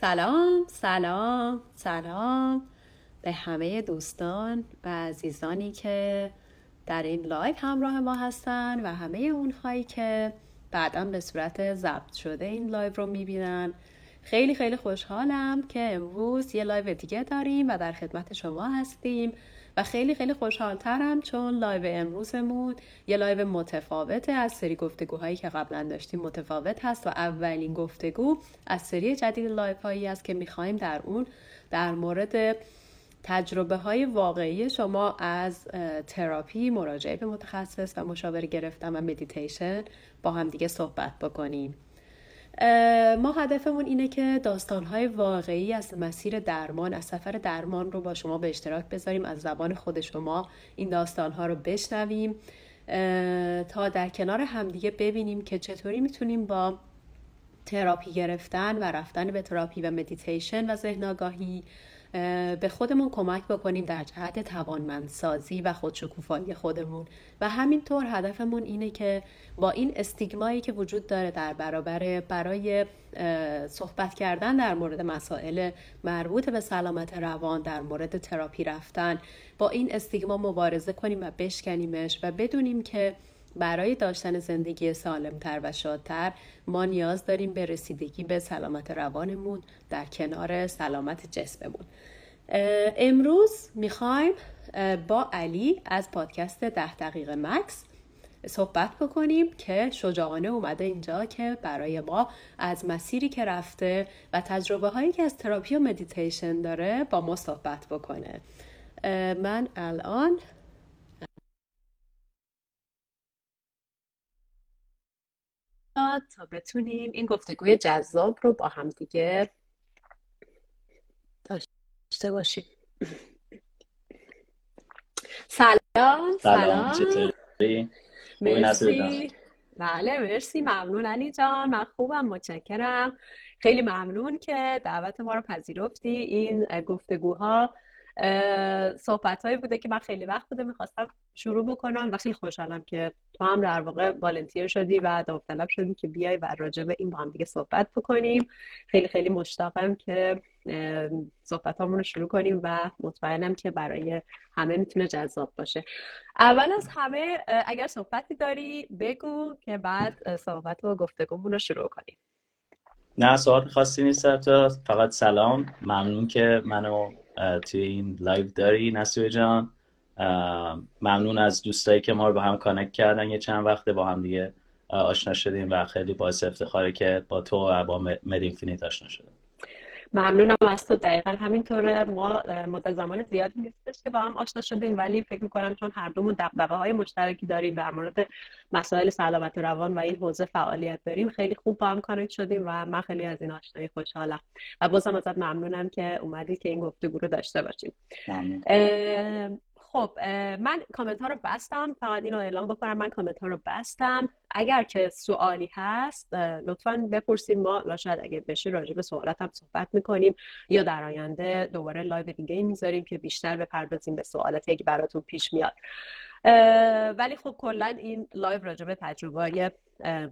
سلام سلام سلام به همه دوستان و عزیزانی که در این لایو همراه ما هستن و همه اونهایی که بعدا به صورت ضبط شده این لایو رو می‌بینن. خیلی خیلی خوشحالم که امروز یه لایو دیگه داریم و در خدمت شما هستیم. خیلی خیلی خوشحالترم چون لایو امروزمون یه لایو متفاوته از سری گفتگوهایی که قبلا داشتیم. متفاوت هست و اولین گفتگو از سری جدید لایو هایی است که می‌خوایم در اون در مورد تجربه های واقعی شما از تراپی مراجعه به متخصص و مشاوره گرفتن و مدیتیشن با هم دیگه صحبت بکنیم. ما هدفمون اینه که داستانهای واقعی از مسیر درمان از سفر درمان رو با شما به اشتراک بذاریم از زبان خود شما این داستانها رو بشنویم تا در کنار همدیگه ببینیم که چطوری می‌تونیم با تراپی گرفتن و رفتن به تراپی و مدیتیشن و ذهن آگاهی به خودمون کمک بکنیم در جهت توانمندسازی و خودشکوفایی خودمون. و همینطور هدفمون اینه که با این stigma یی که وجود داره در برابر برای صحبت کردن در مورد مسائل مربوط به سلامت روان در مورد تراپی رفتن با این stigma مبارزه کنیم و بشکنیمش و بدونیم که برای داشتن زندگی سالمتر و شادتر ما نیاز داریم به رسیدگی به سلامت روانمون در کنار سلامت جسممون. امروز می‌خوایم با علی از پادکست ده دقیقه مکث صحبت بکنیم که شجاعانه اومده اینجا که برای ما از مسیری که رفته و تجربه هایی که از تراپی و مدیتیشن داره با ما صحبت بکنه. من الان تا بتونیم این گفتگوی جذاب رو با هم دیگه داشته باشیم. سلام سلام مرسی. بله مرسی. ممنون علی جان. من خوبم متشکرم. خیلی ممنون که دعوت ما رو پذیرفتی. این گفتگوها صحبت هایی بوده که من خیلی وقت بوده می‌خواستم شروع بکنم و خیلی خوشحالم که تو هم در واقع والنتیر شدی و داوطلب شدی که بیای و راجع به این با هم دیگه صحبت بکنیم. خیلی خیلی مشتاقم که صحبت رو شروع کنیم و مطمئنم که برای همه می‌تونه جذاب باشه. اول از همه اگر صحبتی داری بگو که بعد صحبت و گفتگومون رو شروع کنیم. نه سوال خاصی نیست فقط سلام. ممنون که منو توی این لایو داری نسوی جان. ممنون از دوستایی که ما رو با هم connect کردن یه چند وقته با هم دیگه آشنا شدیم و خیلی باعث افتخاره که با تو و با مد اینفینیت آشنا شدیم ممنونم از تو. دقیقا همینطوره ما مدت زمان زیادی نیستش که با هم آشنا شدیم ولی فکر می‌کنم چون هر دومون دغدغه های مشترکی داریم در مورد مسائل سلامت روان و این حوزه فعالیت داریم خیلی خوب با هم connect شدیم و من خیلی از این آشنایی خوشحالم. و بازم ازت ممنونم که اومدی که این گفتگو رو داشته باشیم. خب من کامنت ها رو بستم. فقط این رو اعلام بکنم. من کامنت ها رو بستم. اگر که سوالی هست لطفا بپرسید. ما شاید اگه بشه راجع به سوالات هم صحبت می‌کنیم یا در آینده دوباره لایو دیگه می‌ذاریم که بیشتر بپردازیم به سوالاتی که براتون پیش میاد. ولی خب کلا این لایو راجع به تجربه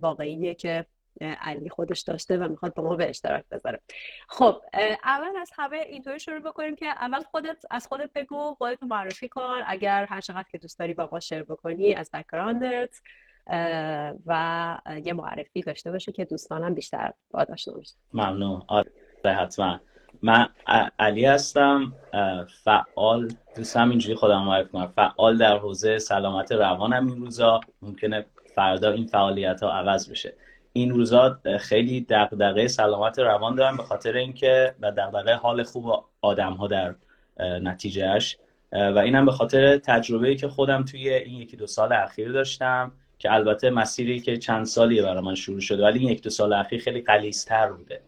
واقعیه که علی خودش داشته و می‌خواد با ما به اشتراک بذاره. خب اول از همه اینطوری شروع بکنیم که اول خودت از خودت بگو خودت معرفی کن. اگر هر چقدر که دوست داری با ما شیر بکنی از بکگراندت. و یه معرفی داشته باشه که دوستانم بیشتر با داشته باشه ممنون. آره حتما. من علی هستم فعال دوستم اینجوری خودم معرفی کنم فعال در حوزه سلامت روانم این روزا. ممکنه فردا این فعالیت ها عوض بشه. این روزا خیلی دغدغه سلامت روان دارم به خاطر اینکه و دغدغه حال خوب آدم ها در نتیجهش و اینم به خاطر تجربه‌ای که خودم توی این یکی دو سال اخیر داشتم. که البته مسیری که چند سالیه برای من شروع شده ولی این یک دو سال اخیر خیلی قلیزتر بوده.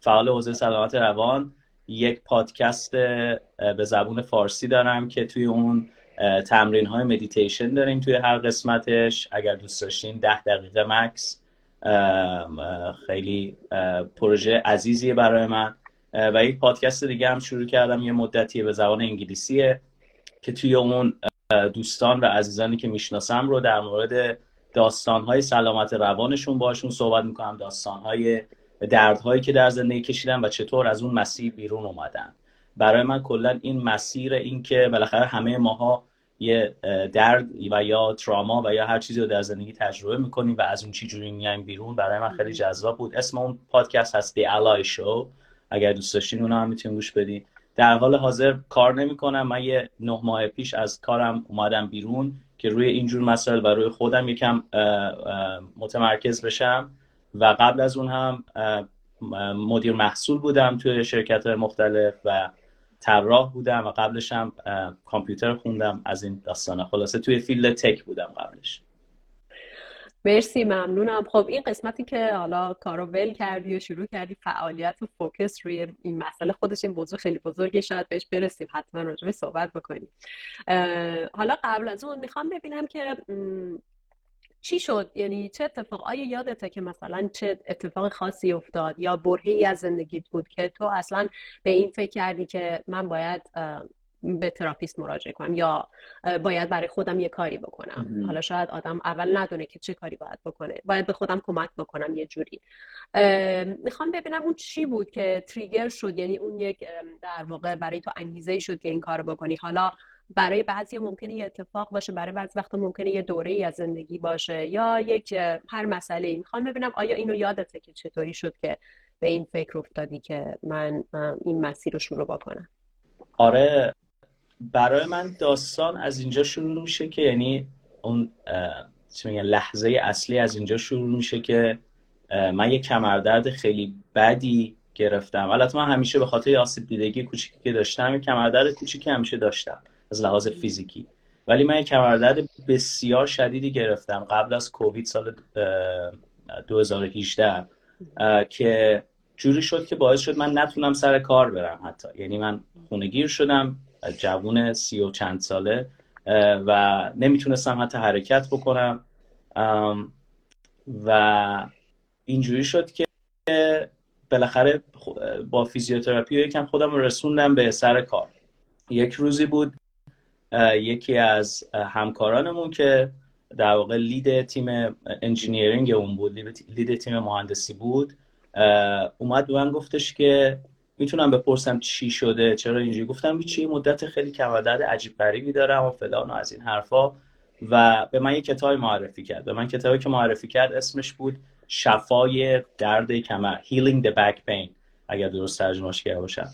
فعال حوزه سلامت روان یک پادکست به زبون فارسی دارم که توی اون تمرین های مدیتیشن داریم توی هر قسمتش. اگر دوست داشتین ده دقیقه مکس. خیلی پروژه عزیزیه برای من. و یک پادکست دیگه هم شروع کردم یه مدتیه به زبان انگلیسیه که توی اون دوستان و عزیزانی که می‌شناسم رو در مورد داستانهای سلامت روانشون باشون صحبت می‌کنم. داستانهای دردهایی که در زندگی کشیدن و چطور از اون مسیر بیرون اومدن. برای من کلا این مسیر این که بالاخره همه ماها یه درد و یا تراما و یا هر چیزی رو در زندگی تجربه می‌کنیم و از اون چی جوری میایم بیرون برای من خیلی جذاب بود. اسم اون پادکست هست The Ally Show. اگر دوست داشتین اونها هم می‌تونید گوش بدین. در حال حاضر کار نمی‌کنم. من یه نه ماه پیش از کارم اومدم بیرون که روی اینجور مسائل و روی خودم یکم متمرکز بشم و قبل از اون هم مدیر محصول بودم توی شرکت مختلف و طراح بودم و قبلش هم کامپیوتر خوندم از این داستانه خلاصه توی field tech بودم قبلش. مرسی ممنونم. خب این قسمتی که حالا کارو ول کردی و شروع کردی فعالیت و focus روی این مسئله خودش این موضوع خیلی بزرگی شاید بهش برسیم حتما راجع به صحبت بکنیم. حالا قبل از اون می‌خوام ببینم که چی شد؟ یعنی چه اتفاق؟ آیا یادته که مثلا چه اتفاق خاصی افتاد؟ یا برهی از زندگیت بود که تو اصلا به این فکر کردی که من باید به تراپیست مراجعه کنم یا باید برای خودم یه کاری بکنم. حالا شاید آدم اول ندونه که چه کاری باید بکنه. باید به خودم کمک بکنم یه جوری. می‌خوام ببینم اون چی بود که تریگر شد؟ یعنی اون یک در واقع برای تو انگیزه شد که این کار بکنی. حالا برای بعضی ممکنه یه اتفاق باشه برای بعضی وقت ممکنه یه دوره ای از زندگی باشه یا یک هر مسئله می‌خوام ببینم آیا اینو یادته که چطوری شد که به این فکر افتادی که من این مسیر رو شروع بکنم؟ آره برای من داستان از اینجا شروع میشه که یعنی اون لحظه اصلی از اینجا شروع میشه که من یه کمردرد خیلی بدی گرفتم. البته من همیشه به خاطر آسیب دیدگی کوچیکی که داشتم یه کمردرد کوچیکی همیشه داشتم از لحاظ فیزیکی. ولی من یه کمردرد بسیار شدیدی گرفتم قبل از کووید سال 2018 که جوری شد که باعث شد من نتونم سر کار برم حتی. یعنی من خونگیر شدم جوون سی و چند ساله و نمی‌تونستم حتی حرکت بکنم. و اینجوری شد که بالاخره با فیزیوتراپی یکم خودم رسوندم به سر کار. یک روزی بود یکی از همکارانمون که در واقع lead تیم engineering اون بود lead تیم مهندسی بود اومد به من گفتش که می‌تونم بپرسم چی شده؟ چرا اینجوری؟ گفتم یه مدت خیلی کمردرد عجیب غریبی دارم و فلان و از این حرفا. و به من یه کتاب معرفی کرد. به من کتابی که معرفی کرد اسمش بود شفای درد کمر Healing the Back Pain. اگر درست ترجمهش کرده باشم.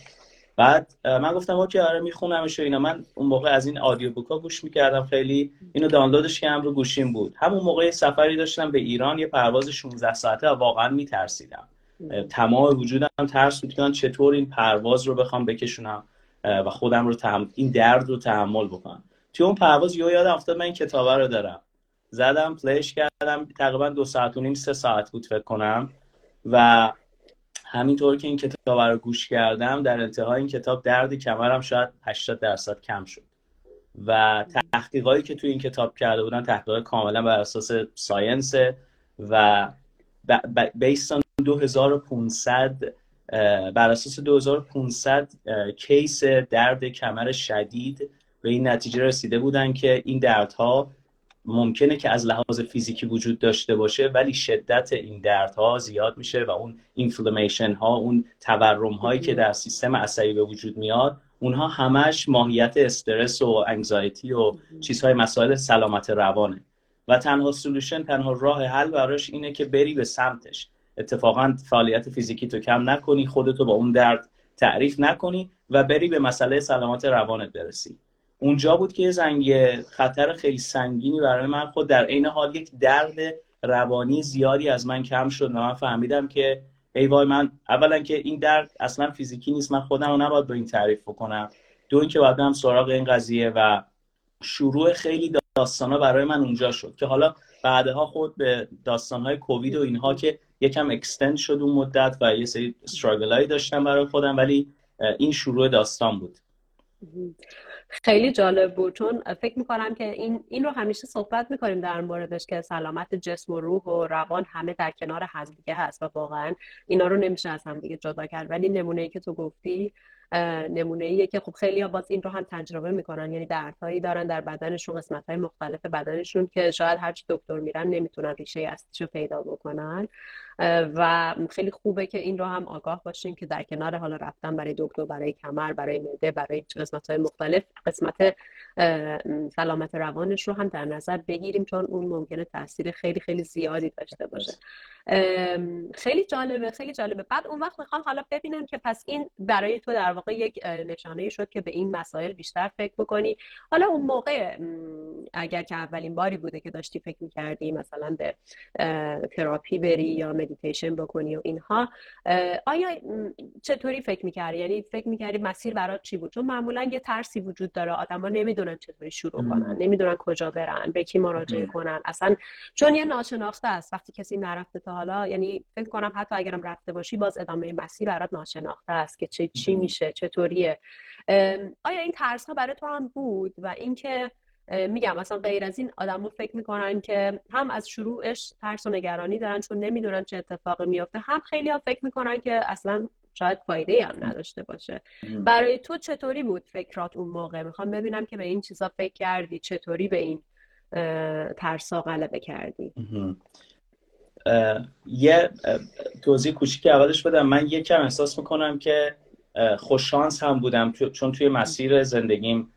بعد من گفتم اوکی آره میخونمش و اینا. من اون موقع از این آدیو بوکا گوش می‌کردم خیلی. اینو دانلودش کردم رو گوشیم بود. همون موقع سفری داشتم به ایران یه پرواز 16 ساعته و واقعا میترسیدم. تمام وجودم ترس بود چطور این پرواز رو بخوام بکشونم و خودم رو تحمل این درد رو تحمل بکنم. توی اون پرواز یه یادم افتاد من این کتابه رو دارم. زدم play ش کردم تقریبا دو ساعت و نیم سه ساعت بود فکر کنم. و همینطور که این کتاب رو گوش کردم در انتهای این کتاب درد کمرم شاید 80 درصد کم شد. و تحقیقاتی که توی این کتاب کرده بودن تحقیقات کاملا بر اساس science و based on 2500 بر اساس 2500 case درد کمر شدید به این نتیجه رسیده بودن که این دردها ممکنه که از لحاظ فیزیکی وجود داشته باشه ولی شدت این دردها زیاد میشه و اون اینفلمیشن ها اون تورم هایی که در سیستم عصبی به وجود میاد اونها همش ماهیت استرس و انگزایتی و چیزهای مسائل سلامت روانه. و تنها سولوشن تنها راه حل براش اینه که بری به سمتش. اتفاقا فعالیت فیزیکی تو کم نکنی خودتو با اون درد تعریف نکنی و بری به مسئله سلامت روانت برسی. اونجا بود که زنگ خطر خیلی سنگینی برای من خود در عین حال یک درد روانی زیادی از من کم شد و من فهمیدم که ای وای من اولا که این درد اصلا فیزیکی نیست من خودم رو نباید به این تعریف بکنم. دو اینکه باید برم سراغ این قضیه و شروع خیلی داستانا برای من اونجا شد که حالا بعدها خود به داستانهای کووید و اینها که یکم اکستند شد اون مدت و یه سری استراگل داشتم برای خودم ولی این شروع داستان بود. خیلی جالب بود چون فکر می‌کنم که این این رو همیشه صحبت می‌کنیم در موردش که سلامت جسم و روح و روان همه در کنار همدیگه هست و واقعا اینا رو نمیشه از همدیگه جدا کرد. ولی نمونه ای که تو گفتی نمونه ایه که خب خیلی ها باز این رو هم تجربه می‌کنن یعنی دردهایی دارن در بدنشون قسمت های مختلف بدنشون که شاید هرچی دکتر میرن نمی‌تونن ریشه اصلیش رو پیدا بکنن. و خیلی خوبه که این رو هم آگاه باشیم که در کنار حالا رفتن برای دکتر برای کمر برای معده برای قسمت های مختلف قسمت سلامت روانش رو هم در نظر بگیریم چون اون ممکنه تاثیر خیلی خیلی زیادی داشته باشه. خیلی جالبه خیلی جالبه. بعد اون وقت می‌خوام حالا ببینم که پس این برای تو در واقع یک نشانه شد که به این مسائل بیشتر فکر بکنی. حالا اون موقع اگر که اولین باری بوده که داشتی فکر می‌کردی مثلا به تراپی بری یا مدیتیشن بکنی و اینها. آیا چطوری فکر می‌کردی؟ یعنی فکر می‌کردی مسیر برات چی بود؟ چون معمولا یه ترسی وجود داره. آدما نمی‌دونن چطوری شروع کنن. نمی‌دونن کجا برن به کی مراجعه کنن. اصلا چون یه ناشناخته است. وقتی کسی نرفته تا حالا یعنی فکر کنم حتی اگرم رفته باشی باز ادامه مسیر برات ناشناخته است که چه چی میشه چطوریه. آیا این ترس ها برای تو هم بود؟ و اینکه میگم مثلا غیر از این آدمو فکر می‌کنن که هم از شروعش ترس و نگرانی دارن چون نمی‌دونن چه اتفاقی میفته هم خیلی ها فکر می‌کنن که اصلا شاید فایده هم نداشته باشه. برای تو چطوری بود فکرات اون موقع؟ می‌خوام ببینم که به این چیزا فکر کردی. چطوری به این ترسا غلبه کردی؟ یه توضیح کوچیک اولش بدم. من یکم احساس می‌کنم که خوششانس هم بودم چون توی مسیر زندگیم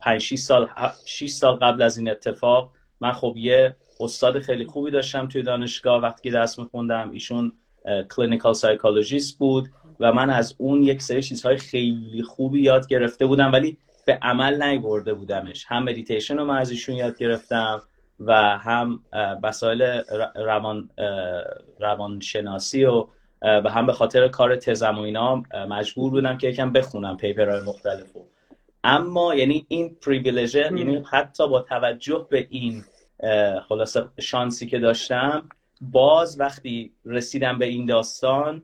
5 6 سال 6 سال قبل از این اتفاق من خب یه استاد خیلی خوبی داشتم توی دانشگاه وقتی درس میخوندم. ایشون clinical psychologist بود و من از اون یک سری چیزهای خیلی خوبی یاد گرفته بودم ولی به عمل نیورده بودمش. هم مدیتیشن رو من از ایشون یاد گرفتم و هم مسائل روان روانشناسی و و هم به خاطر کار تزم و اینا مجبور بودم که یکم بخونم paper های مختلف اما یعنی این privilege ه یعنی حتی با توجه به این خلاصه شانسی که داشتم باز وقتی رسیدم به این داستان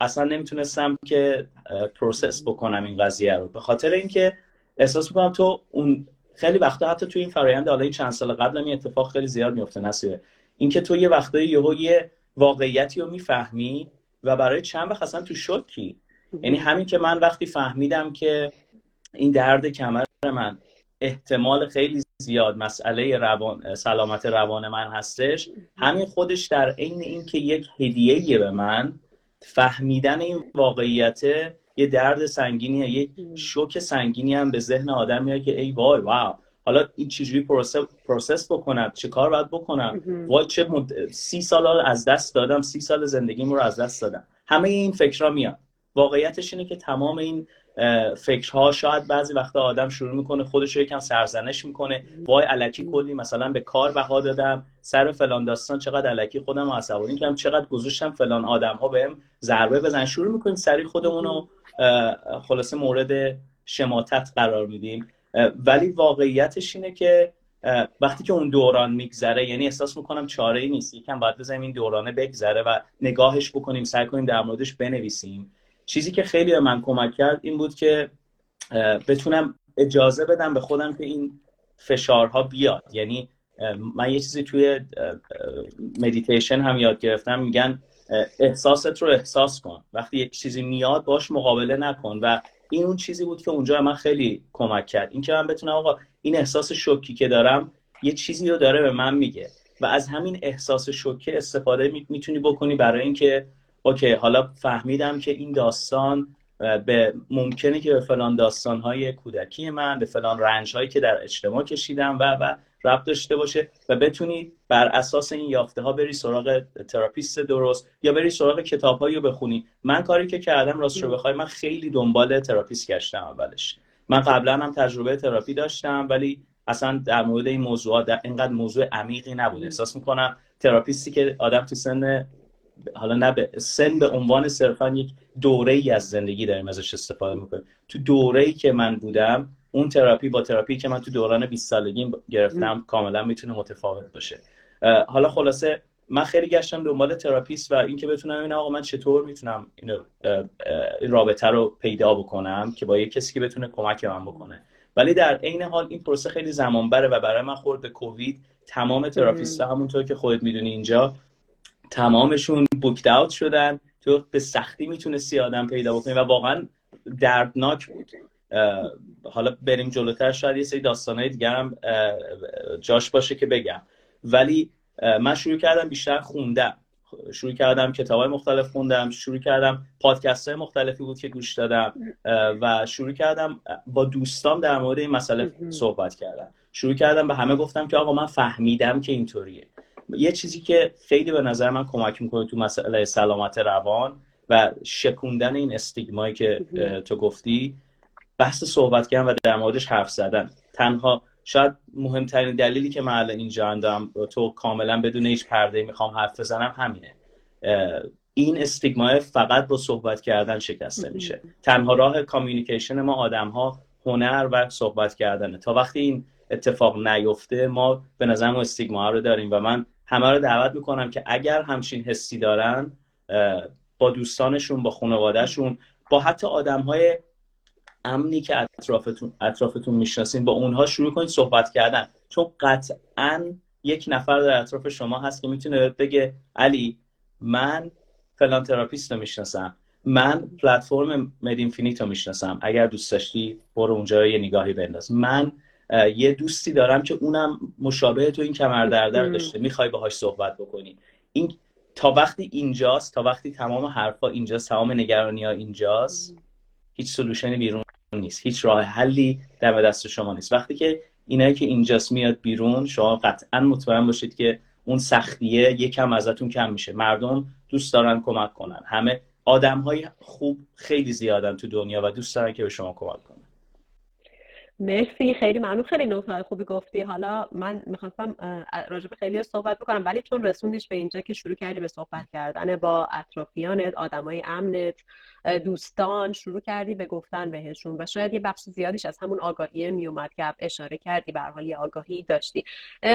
اصلا نمی‌تونستم که process بکنم این قضیه رو. به خاطر اینکه احساس می‌کنم تو اون خیلی وقتا حتی تو این فرایند حالا این چند سال قبل این اتفاق خیلی زیاد میفته نصیبه. اینکه تو یه وقتایی یهو یه واقعیتی رو می‌فهمی و برای چند وقت اصلا تو شوکی. یعنی همین که من وقتی فهمیدم که این درد کمر من احتمال خیلی زیاد مسئله روان سلامت روان من هستش. همین خودش در عین اینکه یک هدیه به من فهمیدن این واقعیت یه درد سنگینیه یه شوک سنگینی هم به ذهن آدم میاد که ای وای واو. حالا این چجوری process, process بکنم؟ چه کار باید بکنم؟ وای چه مد... سی سال از دست دادم سی سال زندگیم رو از دست دادم. همه این فکرها میاد. واقعیتش اینه که تمام این فکرها شاید بعضی وقتا آدم شروع می‌کنه خودش رو یکم سرزنش می‌کنه. وای الکی کلی مثلا به کار بها دادم سر فلان داستان چقدر الکی خودم عصبانی کردم چقدر گذاشتم فلان آدم ها بهم ضربه بزنن شروع می‌کنیم سری خودمون رو خلاصه مورد شماتت قرار میدیم. ولی واقعیتش اینه که وقتی که اون دوران میگذره یعنی احساس می‌کنم چاره ای نیست. یکم باید بزنیم این دورانه بگذره و نگاهش بکنیم سعی کنیم در موردش بنویسیم. چیزی که خیلی به من کمک کرد این بود که بتونم اجازه بدم به خودم که این فشارها بیاد. یعنی من یه چیزی توی مدیتیشن هم یاد گرفتم. میگن احساست رو احساس کن. وقتی یک چیزی میاد باش مقابله نکن. و این اون چیزی بود که اونجا من خیلی کمک کرد. اینکه من بتونم آقا این احساس شوکی که دارم یه چیزی رو داره به من میگه. و از همین احساس شوکه استفاده می‌تونی بکنی برای اینکه اوکی حالا فهمیدم که این داستان به ممکنه که به فلان داستانهای کودکی من به فلان رنج هایی که در اجتماع کشیدم و و ربط داشته باشه و بتونی بر اساس این یافته ها بری سراغ تراپیست درست یا بری سراغ کتاب رو بخونی. من کاری که کردم راست رو بخوای من خیلی دنبال تراپیست گشتم اولش. من قبلا هم تجربه تراپی داشتم ولی اصلا در مورد این موضوعات در اینقدر موضوع عمیقی نبود. احساس می‌کنم تراپیستی که آدم تو سن حالا نه به سن به عنوان صرفا یک دوره ای از زندگی داریم ازش استفاده می‌کنیم. تو دوره ای که من بودم اون تراپی با تراپی که من تو دوران 20 سالگی گرفتم کاملا می‌تونه متفاوت باشه. حالا خلاصه من خیلی گشتم دنبال تراپیست و اینکه بتونم این آقا من چطور می‌تونم این رابطه رو پیدا بکنم که با یه کسی که بتونه کمک من بکنه. ولی در عین حال این پروسه خیلی زمان بره و برای من خورد به کووید. تمام تراپیست همونطور که خودت می‌دونی اینجا تمامشون booked out شدن. تو به سختی می‌تونستی آدم پیدا بکنی. و واقعا دردناک بود. حالا بریم جلوتر. شاید یه سری داستانهای دیگر هم جاش باشه که بگم. ولی من شروع کردم بیشتر خوندم. شروع کردم کتاب های مختلف خوندم. شروع کردم پادکست های مختلفی بود که گوش دادم. و شروع کردم با دوستان در مورد این مسئله صحبت کردم. شروع کردم به همه گفتم که آقا من فهمیدم که اینطوریه. یه چیزی که خیلی به نظر من کمک می‌کنه تو مسئله سلامت روان و شکوندن این استیگمایی که تو گفتی بحث صحبت کردن و در موردش حرف زدن. تنها شاید مهمترین دلیلی که من اینجا دارم تو کاملا بدون هیچ پرده می‌خوام حرف بزنم همینه. این استیگما فقط با صحبت کردن شکسته میشه. تنها راه کامیونیکیشن ما آدم ها هنر و صحبت کردنه. تا وقتی این اتفاق نیفته ما به نظرم استیگما رو داریم و من همه رو دعوت می‌کنم که اگر همچین حسی دارن با دوستانشون با خانوادهشون با حتی آدم های امنی که اطرافتون اطرافتون می‌شناسین با اونها شروع کنید صحبت کردن. چون قطعا یک نفر در اطراف شما هست که می‌تونه بگه علی من فلان تراپیست رو می‌شناسم. من پلتفرم MadInfinite رو می‌شناسم. اگر دوست داشتی برو اونجا یه نگاهی بنداز. من یه دوستی دارم که اونم مشابه تو این کمر درد داشته. می‌خوای باهاش صحبت بکنی. این تا وقتی اینجاست تا وقتی تمام حرفا اینجاست تمام نگرانی ها اینجاست هیچ سلوشنی بیرون نیست. هیچ راه حلی در دست شما نیست. وقتی که اینایی که اینجاست میاد بیرون شما قطعا مطمئن باشید که اون سختیه یکم ازتون کم میشه. مردم دوست دارن کمک کنن. همه آدم های خوب خیلی زیادن تو دنیا و دوست دارن که به شما کمک کنن. مرسی خیلی ممنون. خیلی نکته خوبی گفتی. حالا من می‌خواستم راجع به خیلی صحبت بکنم ولی چون رسوندیش به اینجا که شروع کردی به صحبت کردن با اطرافیانت آدمای امنت دوستان شروع کردی به گفتن بهشون و شاید یه بخش زیادیش از همون آگاهی میومد که اشاره کردی به حال یه آگاهی داشتی.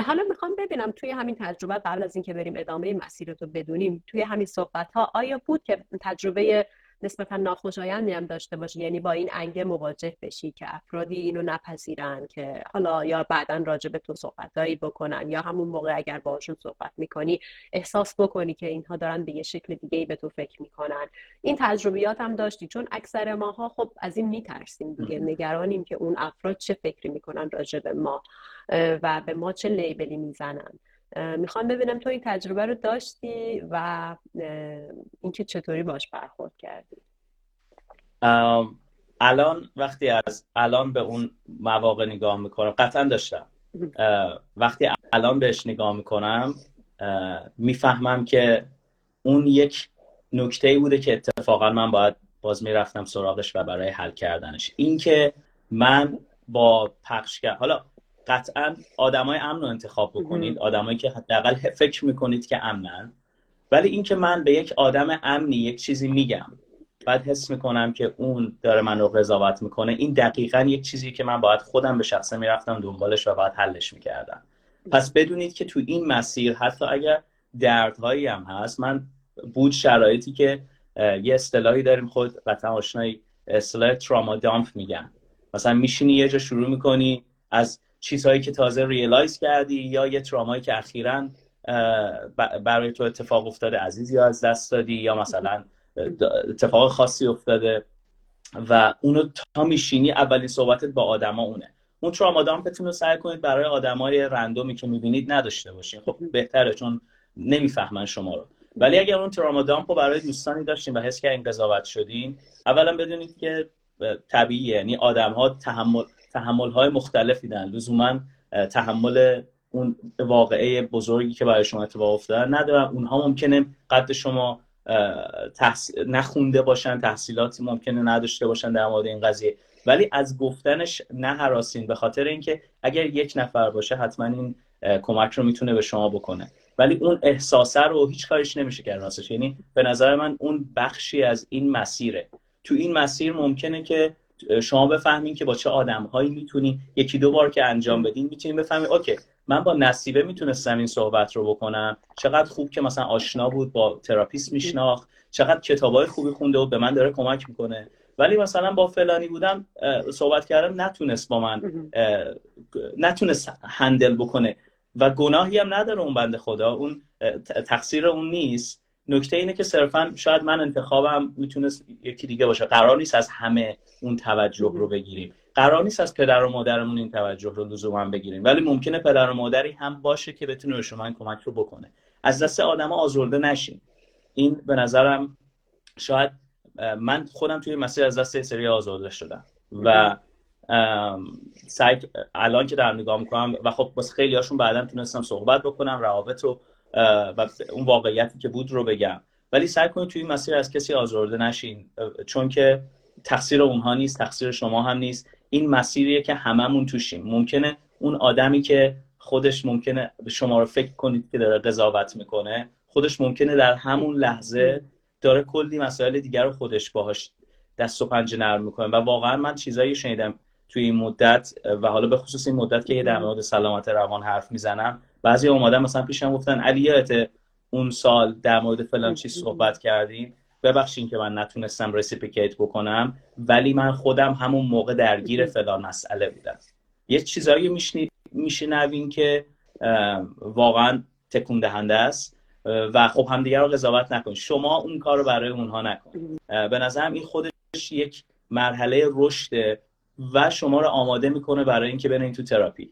حالا می‌خوام ببینم توی همین تجربه قبل از اینکه بریم ادامه مسیرتو بدونیم توی همین صحبت ها آیا بود که تجربه نسبتا ناخوشایندی هم داشته باشی. یعنی با این انگه مواجه بشی که افرادی اینو نپذیرن که حالا یا بعدا راجع به تو صحبتهایی بکنن یا همون موقع اگر باشون صحبت می‌کنی احساس بکنی که اینها دارن به یه شکل دیگه ای به تو فکر می‌کنن. این تجربیات هم داشتی. چون اکثر ماها خب از این میترسیم دیگه. نگرانیم که اون افراد چه فکری می‌کنن راجع به ما و به ما چه لیبلی می‌زنن. می‌خوام ببینم تو این تجربه رو داشتی و اینکه چطوری باش برخورد کردی. الان وقتی از الان به اون مواقع نگاه می‌کنم قطعا داشتم. وقتی الان بهش نگاه می‌کنم می‌فهمم که اون یک نکته ای بوده که اتفاقا من باید باز می‌رفتم سراغش و برای حل کردنش. اینکه من با پخش کرد حالا قطعا آدمای امن رو انتخاب بکنید آدمایی که حداقل فکر می‌کنید که امنن. ولی اینکه من به یک آدم امنی یک چیزی میگم بعد حس می‌کنم که اون داره من رو قضاوت می‌کنه این دقیقا یک چیزی که من باید خودم به شخصه می‌رفتم دنبالش و باید حلش می‌کردم. پس بدونید که تو این مسیر حتی اگر دردهایی هم هست من بود شرایطی که یه اصطلاحی داریم خودت قطعا آشنایی اصطلاح trauma dump میگن. مثلا میشینی یه جا شروع می‌کنی از چیزهایی که تازه realize کردی یا یه ترامایی که اخیرا برای تو اتفاق افتاده عزیزی از دست دادی یا مثلا اتفاق خاصی افتاده و اونو تا میشینی اولین صحبتت با آدما اونه. اون تراما دامپتون رو سعی کنید برای آدمای رندومی که می‌بینید نداشته باشین. خب بهتره چون نمی‌فهمن شما رو. ولی اگر اون تراما رو برای دوستانی داشتین و حس کردین قضاوت شدین اولا بدونید که طبیعیه. یعنی آدم ها تحمل تحمل های مختلفی دارن. لزوما تحمل اون واقعه بزرگی که برای شما اتفاق افتاده ندارن اونها ممکنه قد شما نخونده باشن تحصیلاتی ممکنه نداشته باشن در مورد این قضیه. ولی از گفتنش نهراسین به خاطر اینکه اگر یک نفر باشه حتما این کمک رو می‌تونه به شما بکنه. ولی اون احساسه رو هیچ کارش نمیشه کرد راستش. یعنی به نظر من اون بخشی از این مسیره. تو این مسیر ممکنه که شما بفهمین که با چه آدمهایی می‌تونین یکی دو بار که انجام بدین می‌تونین بفهمین okay من با نصیبه می‌تونستم این صحبت رو بکنم. چقدر خوب که مثلا آشنا بود با تراپیست میشناخت. چقدر کتابای خوبی خونده بود به من داره کمک می‌کنه. ولی مثلا با فلانی بودم صحبت کردم نتونست با من نتونست هندل بکنه. و گناهی هم نداره اون بنده خدا اون تقصیر اون نیست. نکته اینه که صرفا شاید من انتخابم می‌تونست یکی دیگه باشه. قرار نیست از همه اون توجه رو بگیریم. قرار نیست از پدر و مادرمون این توجه رو لزوما بگیریم. ولی ممکنه پدر و مادری هم باشه که بتونه به شما این کمک رو بکنه. از دست آدما آزرده نشین. این به نظرم شاید من خودم توی مسیر از دست سری آزرده شدم و سعی الان که در نگاه می‌کنم و خب بس خیلی هاشون بعدا تونستم صحبت بکنم روابط رو و اون واقعیتی که بود رو بگم. ولی سعی کنید توی این مسیر از کسی آزرده نشین چون که تقصیر اونها نیست تقصیر شما هم نیست. این مسیریه که هممون توشیم. ممکنه اون آدمی که خودش ممکنه شما رو فکر کنید که داره قضاوت می‌کنه خودش ممکنه در همون لحظه داره کلی مسائل دیگر رو خودش باهاش دست و پنجه نرم می‌کنه. و واقعا من چیزایی شنیدم توی این مدت و حالا به خصوص این مدت که یه در مورد سلامت روان حرف می‌زنم. بعضی اومدن مثلا پیشم گفتن علی اون سال در مورد فلان چیز صحبت کردیم؟ ببخشین که من نتونستم رسیپیکیت بکنم ولی من خودم همون موقع درگیر فلان مسئله بودم. یه چیزایی میشنوین که واقعا تکون دهنده است و خب همدیگه رو قضاوت نکن. شما اون کار رو برای اونها نکن. به نظرم این خودش یک مرحله رشد و شما رو آماده می‌کنه برای اینکه برین تو تراپی.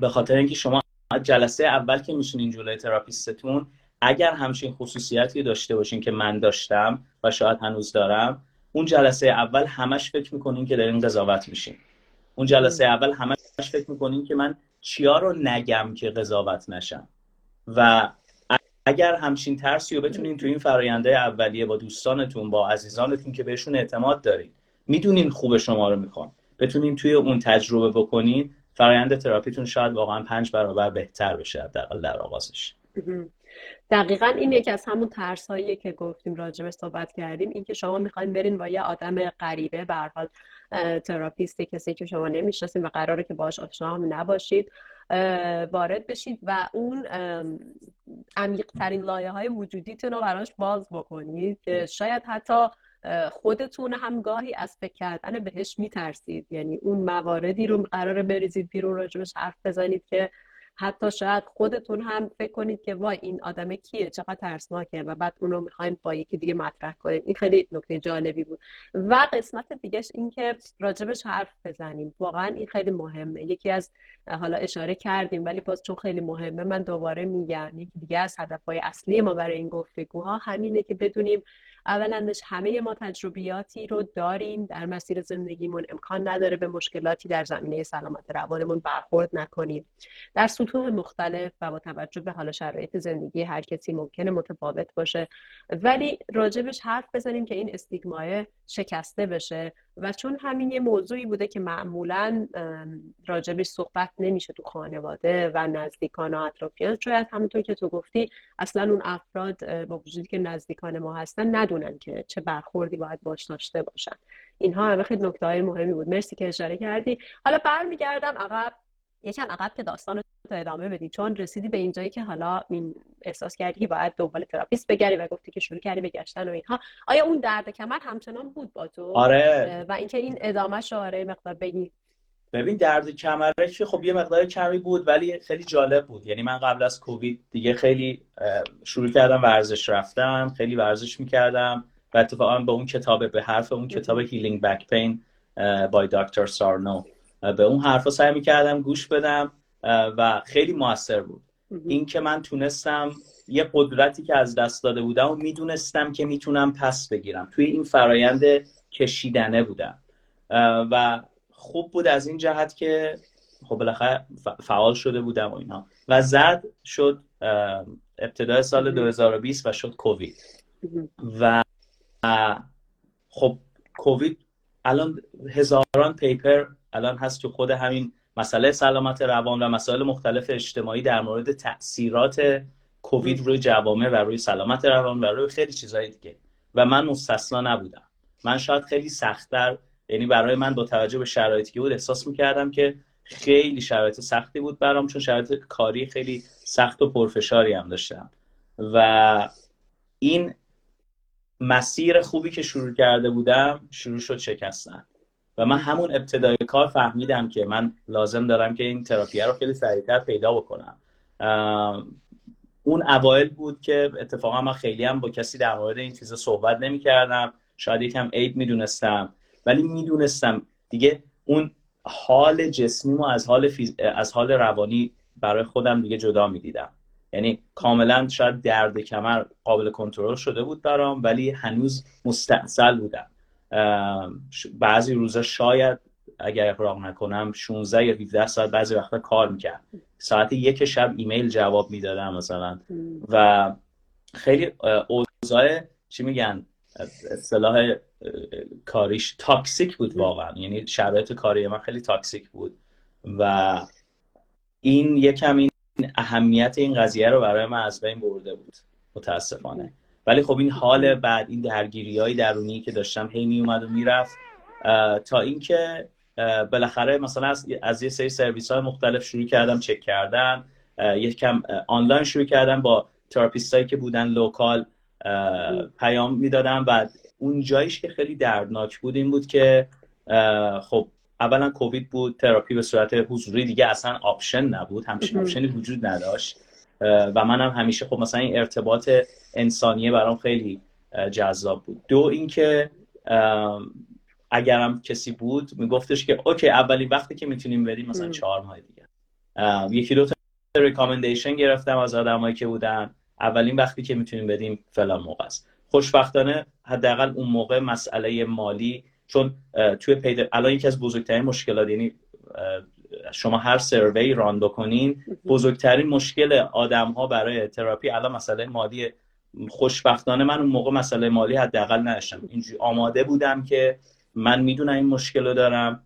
به خاطر اینکه شما جلسه اول که میشینین جلوی تراپیستتون اگر همچین خصوصیتی داشته باشین که من داشتم و شاید هنوز دارم اون جلسه اول همش فکر می‌کنین که دارین قضاوت میشین. اون جلسه اول همش فکر می‌کنین که من چیا رو نگم که قضاوت نشم. و اگر همچین ترسی رو بتونین تو این فراینده اولیه با دوستانتون با عزیزانتون که بهشون اعتماد دارین می‌دونین خوب شما رو می‌خوان. بتونین توی اون تجربه بکنین فرایند تراپیتون شاید واقعا پنج برابر بهتر بشه در, در آغازش. دقیقا این یکی از همون ترس هایی که گفتیم راجبه صحبت کردیم اینکه شما می‌خواین برین با یه آدم غریبه به حال تراپیست کسی که شما نمی‌شناسید و قراره که باش آشنا هم نباشید وارد بشید و اون عمیق ترین لایه های وجودیتون رو براش باز بکنید. که شاید حتی خودتون هم گاهی از فکر کردن بهش میترسید. یعنی اون مواردی رو قراره بریزید بیرون راجبش حرف بزنید که حتی شاید خودتون هم فکر کنید که وای این آدم کیه چقدر ترسناکه و بعد اون رو می‌خواین با یکی دیگه مطرح کنید. این خیلی نکته جالبی بود. و قسمت دیگهش این که راجبش حرف بزنیم. واقعا این خیلی مهمه. یکی از حالا اشاره کردیم ولی باز چون خیلی مهمه من دوباره میگم. یکی دیگه از هدفهای اصلی ما برای این گفتگوها همینه که بدونیم اولندش همه ما تجربیاتی رو داریم در مسیر زندگیمون امکان نداره به مشکلاتی در زمینه سلامت روانمون برخورد نکنیم. در سطوح مختلف و با توجه به حال شرایط زندگی هر کسی ممکنه متفاوت باشه. ولی راجبش حرف بزنیم که این استیگمای شکسته بشه و چون همین یه موضوعی بوده که معمولا راجبش صحبت نمیشه تو خانواده و نزدیکان و اطرافیان شاید همونطور که تو گفتی اصلا اون افراد با وجودی که نزدیکان ما هستن ندونن که چه برخوردی باید باش داشته باشن. اینها همه خیلی نکته های مهمی بود. مرسی که اشاره کردی. حالا برمیگردم عقب. یکم عقب که داستان رو ادامه بدی چون رسیدی به اینجایی که حالا این احساس کردی که باید دنبال تراپیست بگردی و گفتی که شروع کردی به گشتن و اینها. آیا اون درد کمر همچنان بود با تو؟ آره. و اینکه این ادامه آره مقدار بگی. ببین درد کمره که خب یه مقدار کمی بود ولی خیلی جالب بود. یعنی من قبل از کووید دیگه خیلی شروع کردم ورزش رفتم خیلی ورزش می‌کردم و اتفاقا به اون کتاب به حرف اون کتاب Healing Back Pain by Doctor Sarno به اون حرفا سعی می‌کردم گوش بدم و خیلی موثر بود. این که من تونستم یه قدرتی که از دست داده بودم و می‌دونستم که می‌تونم پس بگیرم. توی این فرایند کشیدنه بودم. و خوب بود از این جهت که خب بالاخره فعال شده بودم و اینا. و زد شد ابتدای سال 2020 و شد کووید. و خب کووید الان هزاران پیپر الان هست تو خود همین مسئله سلامت روان و مسائل مختلف اجتماعی در مورد تاثیرات کووید روی جوامع و روی سلامت روان و روی خیلی چیزهای دیگه. و من مستثنا نبودم. من شاید خیلی سختتر یعنی برای من با توجه به شرایطی که بود احساس می‌کردم که خیلی شرایط سختی بود برام چون شرایط کاری خیلی سخت و پرفشاری هم داشتم. و این مسیر خوبی که شروع کرده بودم شروع شد شکستن. و من همون ابتدای کار فهمیدم که من لازم دارم که این تراپیه رو خیلی سریعتر پیدا بکنم. اون اوایل بود که اتفاقا من خیلی هم با کسی در مورد این چیزا صحبت نمی کردم شاید یکم عیب می‌دونستم. ولی می‌دونستم دیگه اون حال جسمی از حال از حال روانی برای خودم دیگه جدا می‌دیدم. یعنی کاملا شاید درد کمر قابل کنترل شده بود برام ولی هنوز مستأصل بودم. بعضی روزا شاید اگر اغراق نکنم 16 یا 17 ساعت بعضی وقتا کار می‌کردم. ساعت یک شب ایمیل جواب می‌دادم مثلا. و خیلی اوضاع چی میگن؟ اصطلاح کاریش toxic بود واقعا. یعنی شرایط کاری من خیلی toxic بود. و این یکم این اهمیت این قضیه رو برای من از بین برده بود متاسفانه. ولی خب این حال بعد این درگیری های درونی که داشتم هی می اومد و می‌رفت. تا اینکه بالاخره مثلا از, از یه سری سرویس های مختلف شروع کردم چک کردن. یک کم آنلاین شروع کردم با تراپیست هایی که بودن local. پیام می‌دادم و اون جایش که خیلی دردناک بود این بود که خب اولا کووید بود تراپی به صورت حضوری دیگه اصلا option نبود همچین option ی وجود نداشت. و منم هم همیشه خب مثلا این ارتباط انسانیه برام خیلی جذاب بود. دو اینکه اگرم کسی بود میگفتش که okay اولین وقتی که می‌تونیم بریم مثلا چهار ماه دیگه. یکی دو تا recommendation گرفتم از آدمایی که بودن. اولین وقتی که می‌تونیم بدیم فلان موقع است. خوشبختانه حداقل اون موقع مسئله مالی چون تو اینجا الان یکی از بزرگترین مشکلات یعنی شما هر survey run بکنین بزرگترین مشکل آدم ها برای تراپی الان مسئله مالی. خوشبختانه من اون موقع مسئله مالی حداقل نداشتم. اینجوری آماده بودم که من می‌دونم این مشکل رو دارم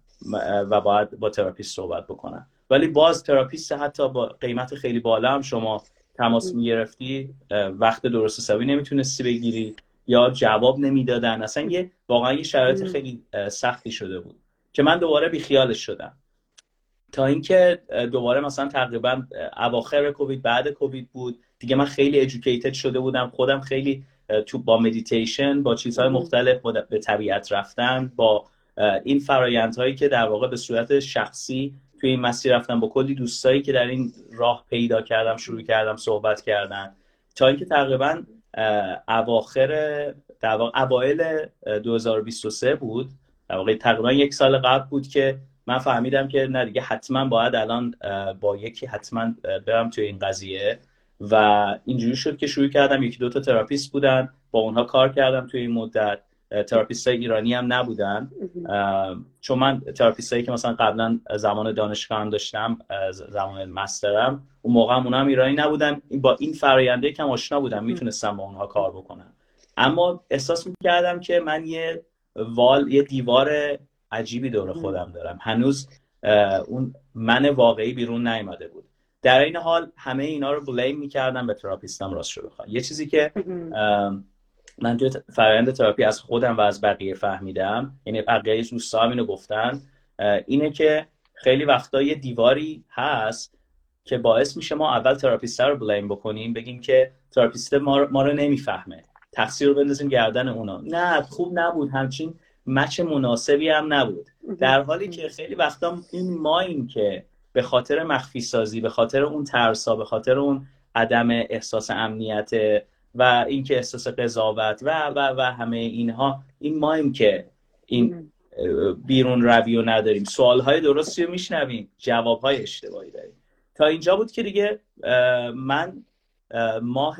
و باید با تراپیست صحبت بکنم. ولی باز تراپیست حتی با قیمت خیلی بالا هم شما تماس می‌گرفتی وقت درست حسابی نمی‌تونستی بگیری یا جواب نمی‌دادن. اصلا یه واقعا یه شرایط خیلی سختی شده بود که من دوباره بیخیالش شدم. تا اینکه دوباره مثلا تقریبا اواخر کووید بعد کووید بود. دیگه من خیلی educated شده بودم. خودم خیلی تو با مدیتیشن با چیزهای مختلف به طبیعت رفتن با این فرایندهایی که در واقع به صورت شخصی توی این مسیر رفتم با کلی دوستایی که در این راه پیدا کردم شروع کردم صحبت کردن. تا اینکه تقریبا اواخر اوایل 2023 بود. در واقع تقریبا یک سال قبل بود که من فهمیدم که نه دیگه حتما باید الان با یکی حتما برم توی این قضیه. و اینجوری شد که شروع کردم. یکی دو تا تراپیست بودن با اونها کار کردم توی این مدت. تراپیست های ایرانی هم نبودن. چون من تراپیست هایی که مثلا قبلا زمان دانشگاه هم داشتم زمان مسترم اون موقع هم هم ایرانی نبودن. با این فراینده کم آشنا بودم می‌تونستم با اونها کار بکنم. اما احساس می‌کردم که من یه وال یه دیوار عجیبی دور خودم دارم. هنوز اون من واقعی بیرون نیامده بود. در این حال همه اینا رو بلیم می‌کردم به تراپیستم راست بخوام. یه چیزی که من توی فرآیند تراپی از خودم و از بقیه فهمیدم. یعنی بقیه دوستان اینو گفتن. اینه که خیلی وقتا یه دیواری هست که باعث میشه ما اول تراپیست رو blame بکنیم بگیم که تراپیست ما, ما رو نمی‌فهمه. تقصیر رو بندازیم گردن اونا. نه خوب نبود. همچین match مناسبی هم نبود. در حالی که خیلی وقتا این مایم که به خاطر مخفی سازی به خاطر اون ترسا به خاطر اون عدم احساس امنیت و اینکه احساس قضاوت و و و همه اینها این مایم که این بیرون روی و نداریم. سوال های درستی رو میشنویم جواب های اشتباهی داریم. تا اینجا بود که دیگه من ماه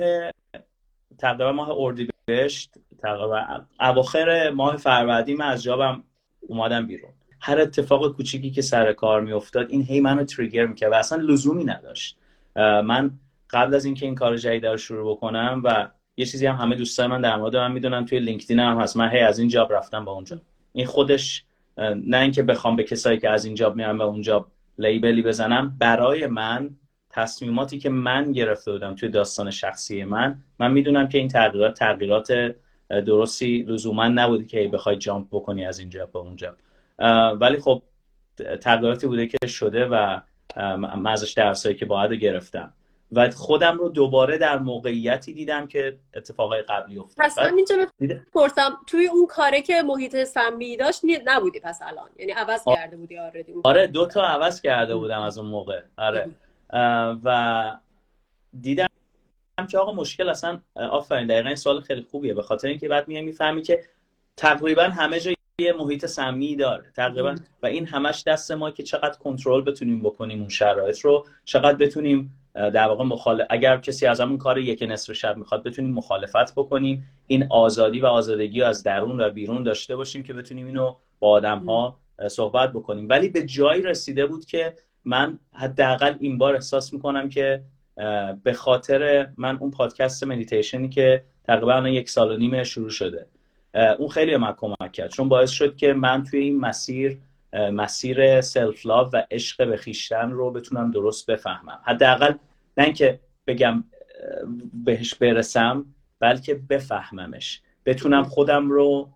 تقریبا ماه اردیبهشت تقریبا اواخر ماه فروردین من از جابم اومدم بیرون. هر اتفاق کوچیکی که سر کار میافتاد این هی منو تریگر می‌کرد و اصلا لزومی نداشت. من قبل از اینکه این کار جدید رو شروع بکنم و یه چیزی هم همه دوستای من در مورد من می‌دونن توی لینکدین هم هست. من هی از این job رفتم به اون job این خودش نه اینکه بخوام به کسایی که از این job میرن به اون job label ی بزنم برای من تصمیماتی که من گرفته بودم توی داستان شخصی من من می‌دونم که این تغییرات تغییرات درستی لزوما نبودی که بخوای jump بکنی از اینجا به اونجا. ولی خب تغییراتی بوده که شده و من ازش درسایی که باید گرفتم. و خودم رو دوباره در موقعیتی دیدم که اتفاقای قبلی افتاد. پس من اینجا پرسم توی اون کاره که محیط سمی داشت نبودی پس الان؟ یعنی عوض کرده بودی آردی آره دو تا عوض کرده بودم از اون موقع. آره. و دیدم که آقا مشکل اصلا آفرین دقیقا این سوال خیلی خوبیه. به خاطر اینکه بعد میای می‌فهمی که تقریبا همه جا یه محیط سمی داره. تقریبا و این همش دست ما که چقدر کنترل بتونیم بکنیم اون شرایط رو چقدر بتونیم در واقع مخالف اگر کسی از همون کار یک نصف شب می‌خواد بتونیم مخالفت بکنیم. این آزادی و آزادگی از درون و بیرون داشته باشیم که بتونیم اینو با آدم ها صحبت بکنیم. ولی به جایی رسیده بود که من حداقل این بار احساس می‌کنم که به خاطر من اون پادکست مدیتیشنی که تقریبا یک سال و نیم شروع شده اون خیلی من کمک کرد. چون باعث شد که من توی این مسیر مسیر self love و عشق به خویشتن رو بتونم درست بفهمم. حداقل نه اینکه بگم بهش برسم بلکه بفهممش. بتونم خودم رو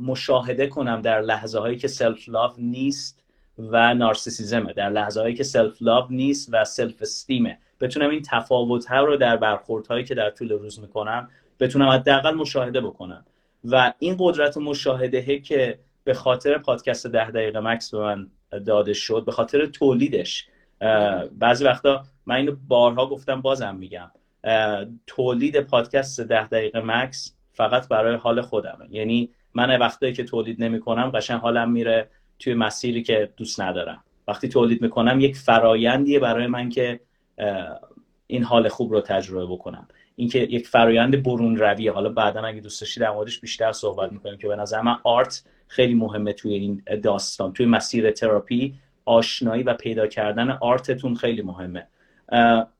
مشاهده کنم در لحظه هایی که self love نیست و نارسیسیزمه در لحظه هایی که self love نیست و self esteem ه بتونم این تفاوت ها رو در برخوردهایی که در طول روز می‌کنم بتونم حداقل مشاهده بکنم. و این قدرت مشاهده که به خاطر پادکست ده دقیقه مکس به من داده شد به خاطر تولیدش. بعضی وقتا من اینو بارها گفتم بازم میگم. تولید پادکست ده دقیقه مکس فقط برای حال خودمه. یعنی من وقتایی که تولید نمی‌کنم قشنگ حالم میره توی مسیری که دوست ندارم. وقتی تولید می‌کنم یک فرایندیه برای من که این حال خوب رو تجربه بکنم. اینکه یک فرایند برون رویه. حالا بعدا اگه دوست داشتید در موردش بیشتر صحبت می‌کنیم که به نظر من آرت خیلی مهمه توی این داستان. توی مسیر تراپی آشنایی و پیدا کردن آرتتون خیلی مهمه.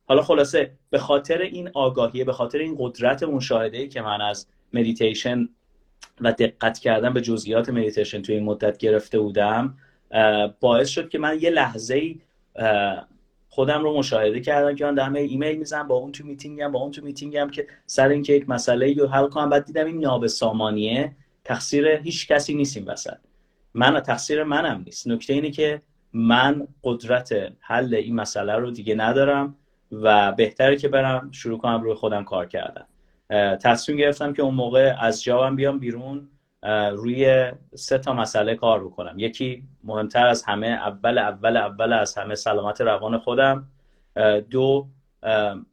حالا خلاصه به خاطر این آگاهی به خاطر این قدرت مشاهده که من از مدیتیشن و دقت کردن به جزئیات مدیتیشن توی این مدت گرفته بودم باعث شد که من یه لحظه خودم رو مشاهده کردم که من دارم ایمیل می‌زنم با اون تو میتینگم با اون تو میتینگم که سر اینکه یک مسئله رو حل کنم. بعد دیدم این نابسامانیه تقصیر هیچ کسی نیست این وسط. من تقصیر منم نیست. نکته اینه که من قدرت حل این مسئله رو دیگه ندارم و بهتره که برم شروع کنم روی خودم کار کردن. تصمیم گرفتم که اون موقع از جاوم بیام بیرون. روی سه تا مسئله کار بکنم. یکی مهمتر از همه اول اول اول از همه سلامت روان خودم. دو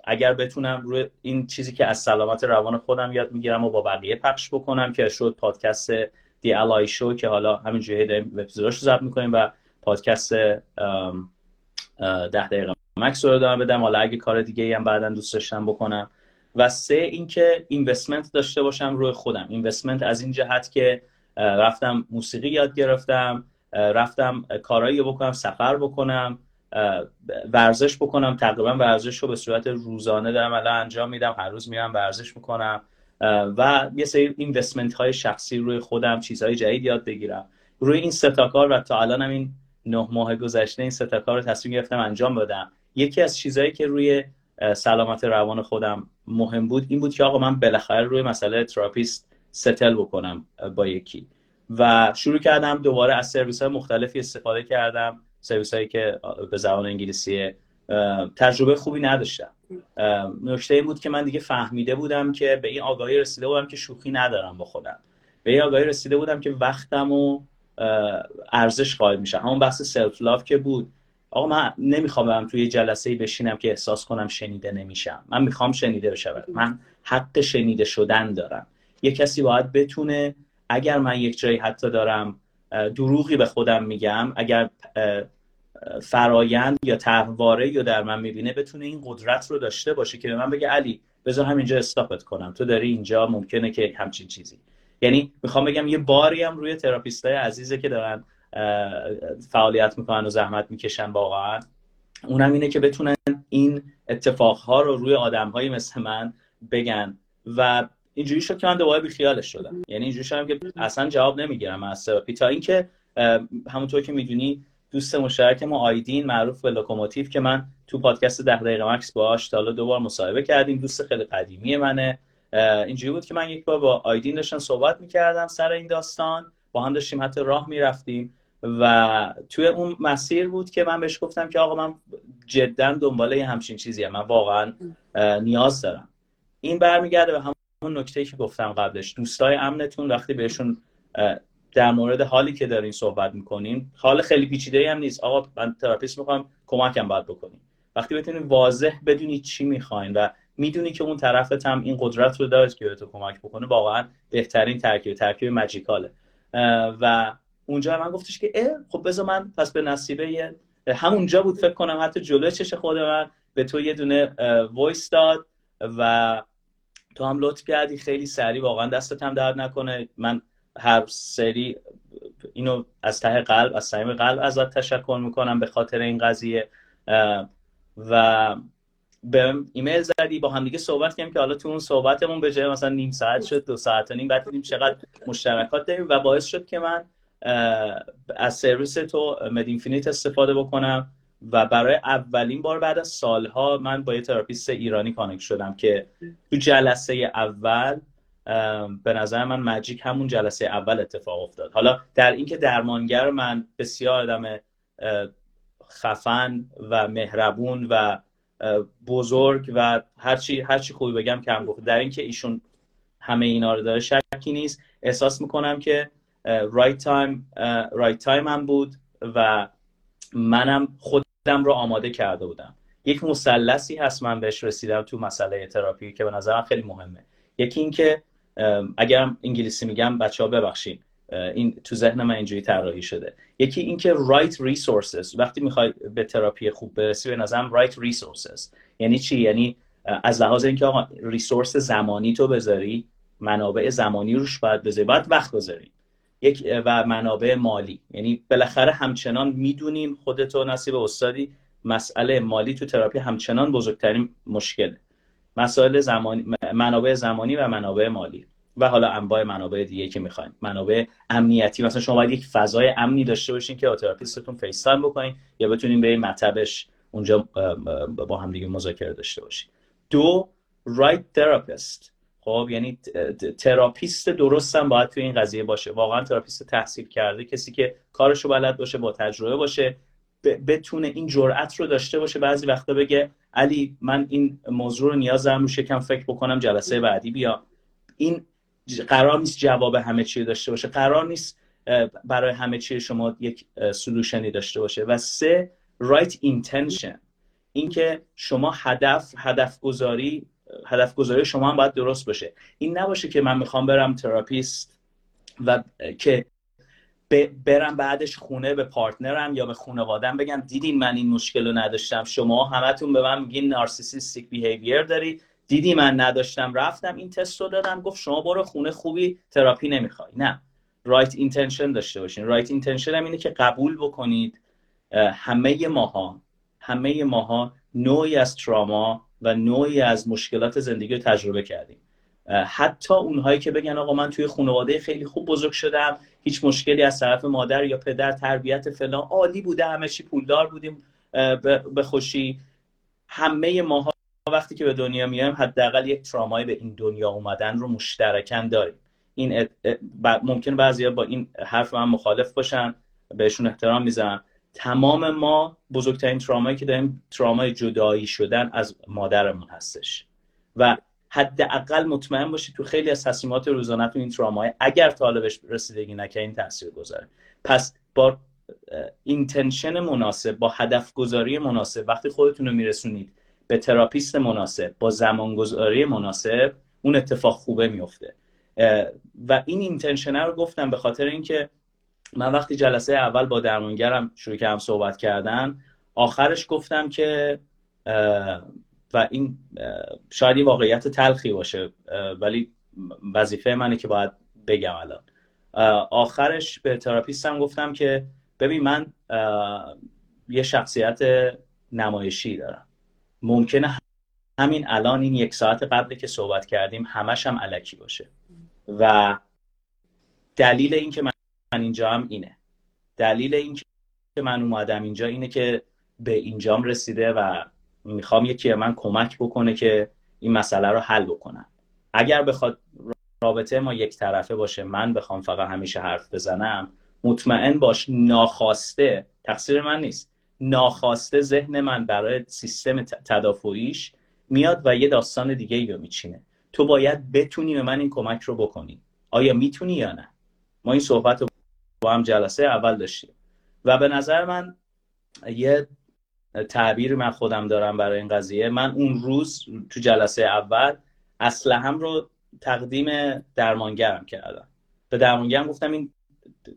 اگر بتونم روی این چیزی که از سلامت روان خودم یاد می‌گیرم و با بقیه پخش بکنم که شد پادکست دی الای شو که حالا همینجوری داریم اپیزوداشو ضبط می‌کنیم و پادکست ده دقیقه مکس رو دارم بدم. حالا اگه کار دیگه هم بعدا دوست داشتم بکنم. و سه اینکه اینوستمنت داشته باشم روی خودم. اینوستمنت از این جهت که رفتم موسیقی یاد گرفتم رفتم کارایی بکنم سفر بکنم ورزش بکنم. تقریبا ورزش رو به صورت روزانه دارم الان انجام میدم. هر روز میرم ورزش می‌کنم. و یه سری investment های شخصی روی خودم چیزهای جدید یاد بگیرم. روی این سه تا کار و تا الان این نه ماه گذشته این سه تا کار رو تصمیم گرفتم انجام بدم. یکی از چیزهایی که روی سلامت روان خودم مهم بود. این بود که آقا من بالاخره روی مسئله تراپیست settle بکنم با یکی. و شروع کردم دوباره از سرویس های مختلفی استفاده کردم. سرویس هایی که به زبان انگلیسی تجربه خوبی نداشتم. نکته این بود که من دیگه فهمیده بودم که به این آگاهی رسیده بودم که شوخی ندارم با خودم. به این آگاهی رسیده بودم که وقتم و ارزش قائل میشم. همون بحث سلف لاف که بود. آقا من نمی‌خوام برم توی جلسه بشینم که احساس کنم شنیده نمیشم. من می‌خوام شنیده بشم. من حق شنیده شدن دارم. یه کسی باید بتونه اگر من یک جایی حتی دارم دروغی به خودم میگم اگر فرایند یا طرحواره‌ای در من می‌بینه بتونه این قدرت رو داشته باشه که به من بگه علی بذار همینجا استاپت کنم. تو داری اینجا ممکنه که همچین چیزی. یعنی می‌خوام بگم یه باری هم روی تراپیستای عزیزه که دارن فعالیت می‌کنن و زحمت می‌کشن واقعا. اونم اینه که بتونن این اتفاقها رو روی آدمهایی مثل من بگن. و اینجوری شد که من دوباره بیخیالش شدم. یعنی اینجوری شدم که اصلا جواب نمی‌گیرم از تراپی تا. اینکه همونطور که می‌دونی دوست مشترک ما آیدین معروف به لوکوموتیو که من تو پادکست ده دقیقه مکس باهاش تا دوبار مصاحبه کردیم. دوست خیلی قدیمی منه. اینجوری بود که من یک بار با آیدین داشتم صحبت می‌کردم سر این داستان. با هم داشتیم حتی راه می‌رفتیم. و توی اون مسیر بود که من بهش گفتم که آقا من جدا دنبال یه همچین چیزیه من واقعا نیاز دارم. این برمیگرده به همون نکته که گفتم قبلش. دوستای امنتون وقتی بهشون در مورد حالی که دارین صحبت می‌کنین حال خیلی پیچیده هم نیست. آقا من تراپیست می‌خوام کمکم باید بکنین. وقتی بتونین واضح بدونید چی می‌خواین و می‌دونی که اون طرفت هم این قدرت رو داره که به تو کمک بکنه واقعا بهترین ترکیب ترکیب magical ه و اونجا من گفتش که خب بذار من پس به نصیبه همونجا بود فکر کنم حتی جلوی چش خود من به تو یه دونه voice داد و تو هم لطف کردی خیلی سریع واقعا دستت هم درد نکنه. من هر سری اینو از ته قلب از صمیم قلب ازت تشکر می‌کنم به خاطر این قضیه. و یه ایمیل زدی با هم دیگه صحبت کردیم که حالا تو اون صحبتمون به جای مثلا نیم ساعت شد دو ساعت و نیم بعد دیدیم چقدر مشترکات داریم و باعث شد که من از سرویس تو مداینفینیت استفاده بکنم و برای اولین بار بعد از سالها من با یه تراپیست ایرانی connect شدم که تو جلسه اول به نظر من magic همون جلسه اول اتفاق افتاد. حالا در اینکه درمانگر من بسیار آدم خفن و مهربون و بزرگ و هرچی هرچی خوبی بگم کم گفتم. در اینکه ایشون همه اینا رو داره شکی نیست. احساس می‌کنم که right time right time هم بود و منم خودم رو آماده کرده بودم. یک مثلثی هست من بهش رسیدم تو مسئله تراپی که به نظرم خیلی مهمه. یکی اینکه اگرم انگلیسی میگم بچه ها ببخشید این تو ذهن من اینجوری طراحی شده. یکی اینکه right resources وقتی می‌خوای به تراپی خوب برسی به نظرم right resources. یعنی چی؟ یعنی از لحاظ اینکه آقا ریسورس زمانی تو بذاری منابع زمانی روش باید بذاری باید وقت بذاری. یک و منابع مالی. یعنی بالاخره همچنان می‌دونیم خودتو نصیب استادی مسئله مالی تو تراپی همچنان بزرگترین مشکله مسائل زمانی منابع زمانی و منابع مالی. و حالا انواع منابع دیگه که می‌خواین منابع امنیتی. مثلا شما باید یک فضای امنی داشته باشین که تراپیستتون FaceTime بکنین یا بتونین به مطبش اونجا با هم دیگه مذاکره داشته باشین. the right therapist خب یعنی تراپیست درست هم باید توی این قضیه باشه. واقعا تراپیست تحصیل کرده کسی که کارشو بلد باشه با تجربه باشه بتونه این جرأت رو داشته باشه. بعضی وقتا بگه علی من این موضوع رو نیاز دارم رو شکم فکر بکنم جلسه بعدی بیا. این قرار نیست جواب همه چی داشته باشه. قرار نیست برای همه چی شما یک سلوشنی داشته باشه. و سه right intention. اینکه شما هدف هدف گذاری هدف گذاری شما هم باید درست باشه. این نباشه که من می‌خوام برم تراپیست و که برم بعدش خونه به partner م یا به خانوادم بگم دیدین من این مشکل رو نداشتم. شما همتون به من میگین narcissistic behavior داری. دیدی من نداشتم رفتم این تست رو دادم. گفت شما برو خونه خوبی تراپی نمی‌خوای. نه. right right intention داشته باشین. right right intention هم اینه که قبول بکنید. همه ماها همه ماها نوعی از تراما و نوعی از مشکلات زندگی رو تجربه کردیم. حتی اونهایی که بگن آقا من توی خانواده خیلی خوب بزرگ شدم هیچ مشکلی از طرف مادر یا پدر تربیت فلان عالی بوده همه چی پولدار بودیم به خوشی. همه ماها وقتی که به دنیا میایم حداقل یک ترامایی به این دنیا اومدن رو مشترکن داریم. این ممکن بعضیا با این حرف من مخالف باشن بهشون احترام می‌ذارم. تمام ما بزرگترین ترامایی که داریم ترامای جدایی شدن از مادرمون هستش. و حداقل مطمئن باشید تو خیلی از تصمیمات روزانهتون این ترامای اگر طالبش رسیدگی نکردین تاثیر گذاره. پس با intention مناسب با هدف گذاری مناسب وقتی خودتون رو میرسونید به تراپیست مناسب با زمانگذاری مناسب اون اتفاق خوبه میفته و این intention ه رو گفتم به خاطر اینکه من وقتی جلسه اول با درمانگرم شروع کردم صحبت کردن آخرش گفتم که و این شاید واقعیت تلخی باشه ولی وظیفه منه که باید بگم الان. آخرش به تراپیستم گفتم که ببین من یه شخصیت نمایشی دارم. ممکنه همین الان این یک ساعت قبل که صحبت کردیم همش هم علکی باشه. و دلیل اینکه من اینجا هم اینه. دلیل اینکه من اومدم اینجا اینه که به اینجام رسیده و می‌خوام یکی من کمک بکنه که این مسئله رو حل بکنم. اگر بخواد رابطه ما یک طرفه باشه من بخوام فقط همیشه حرف بزنم مطمئن باش ناخواسته تقصیر من نیست. ناخواسته ذهن من برای سیستم تدافعیش میاد و یه داستان دیگه رو میچینه. تو باید بتونی به من این کمک رو بکنی. آیا می‌تونی یا نه؟ ما این صحبت رو با هم جلسه اول داشتیم. و به نظر من یه تعبیر من خودم دارم برای این قضیه. من اون روز تو جلسه اول هم رو تقدیم درمانگرم کردم. به درمانگرم گفتم این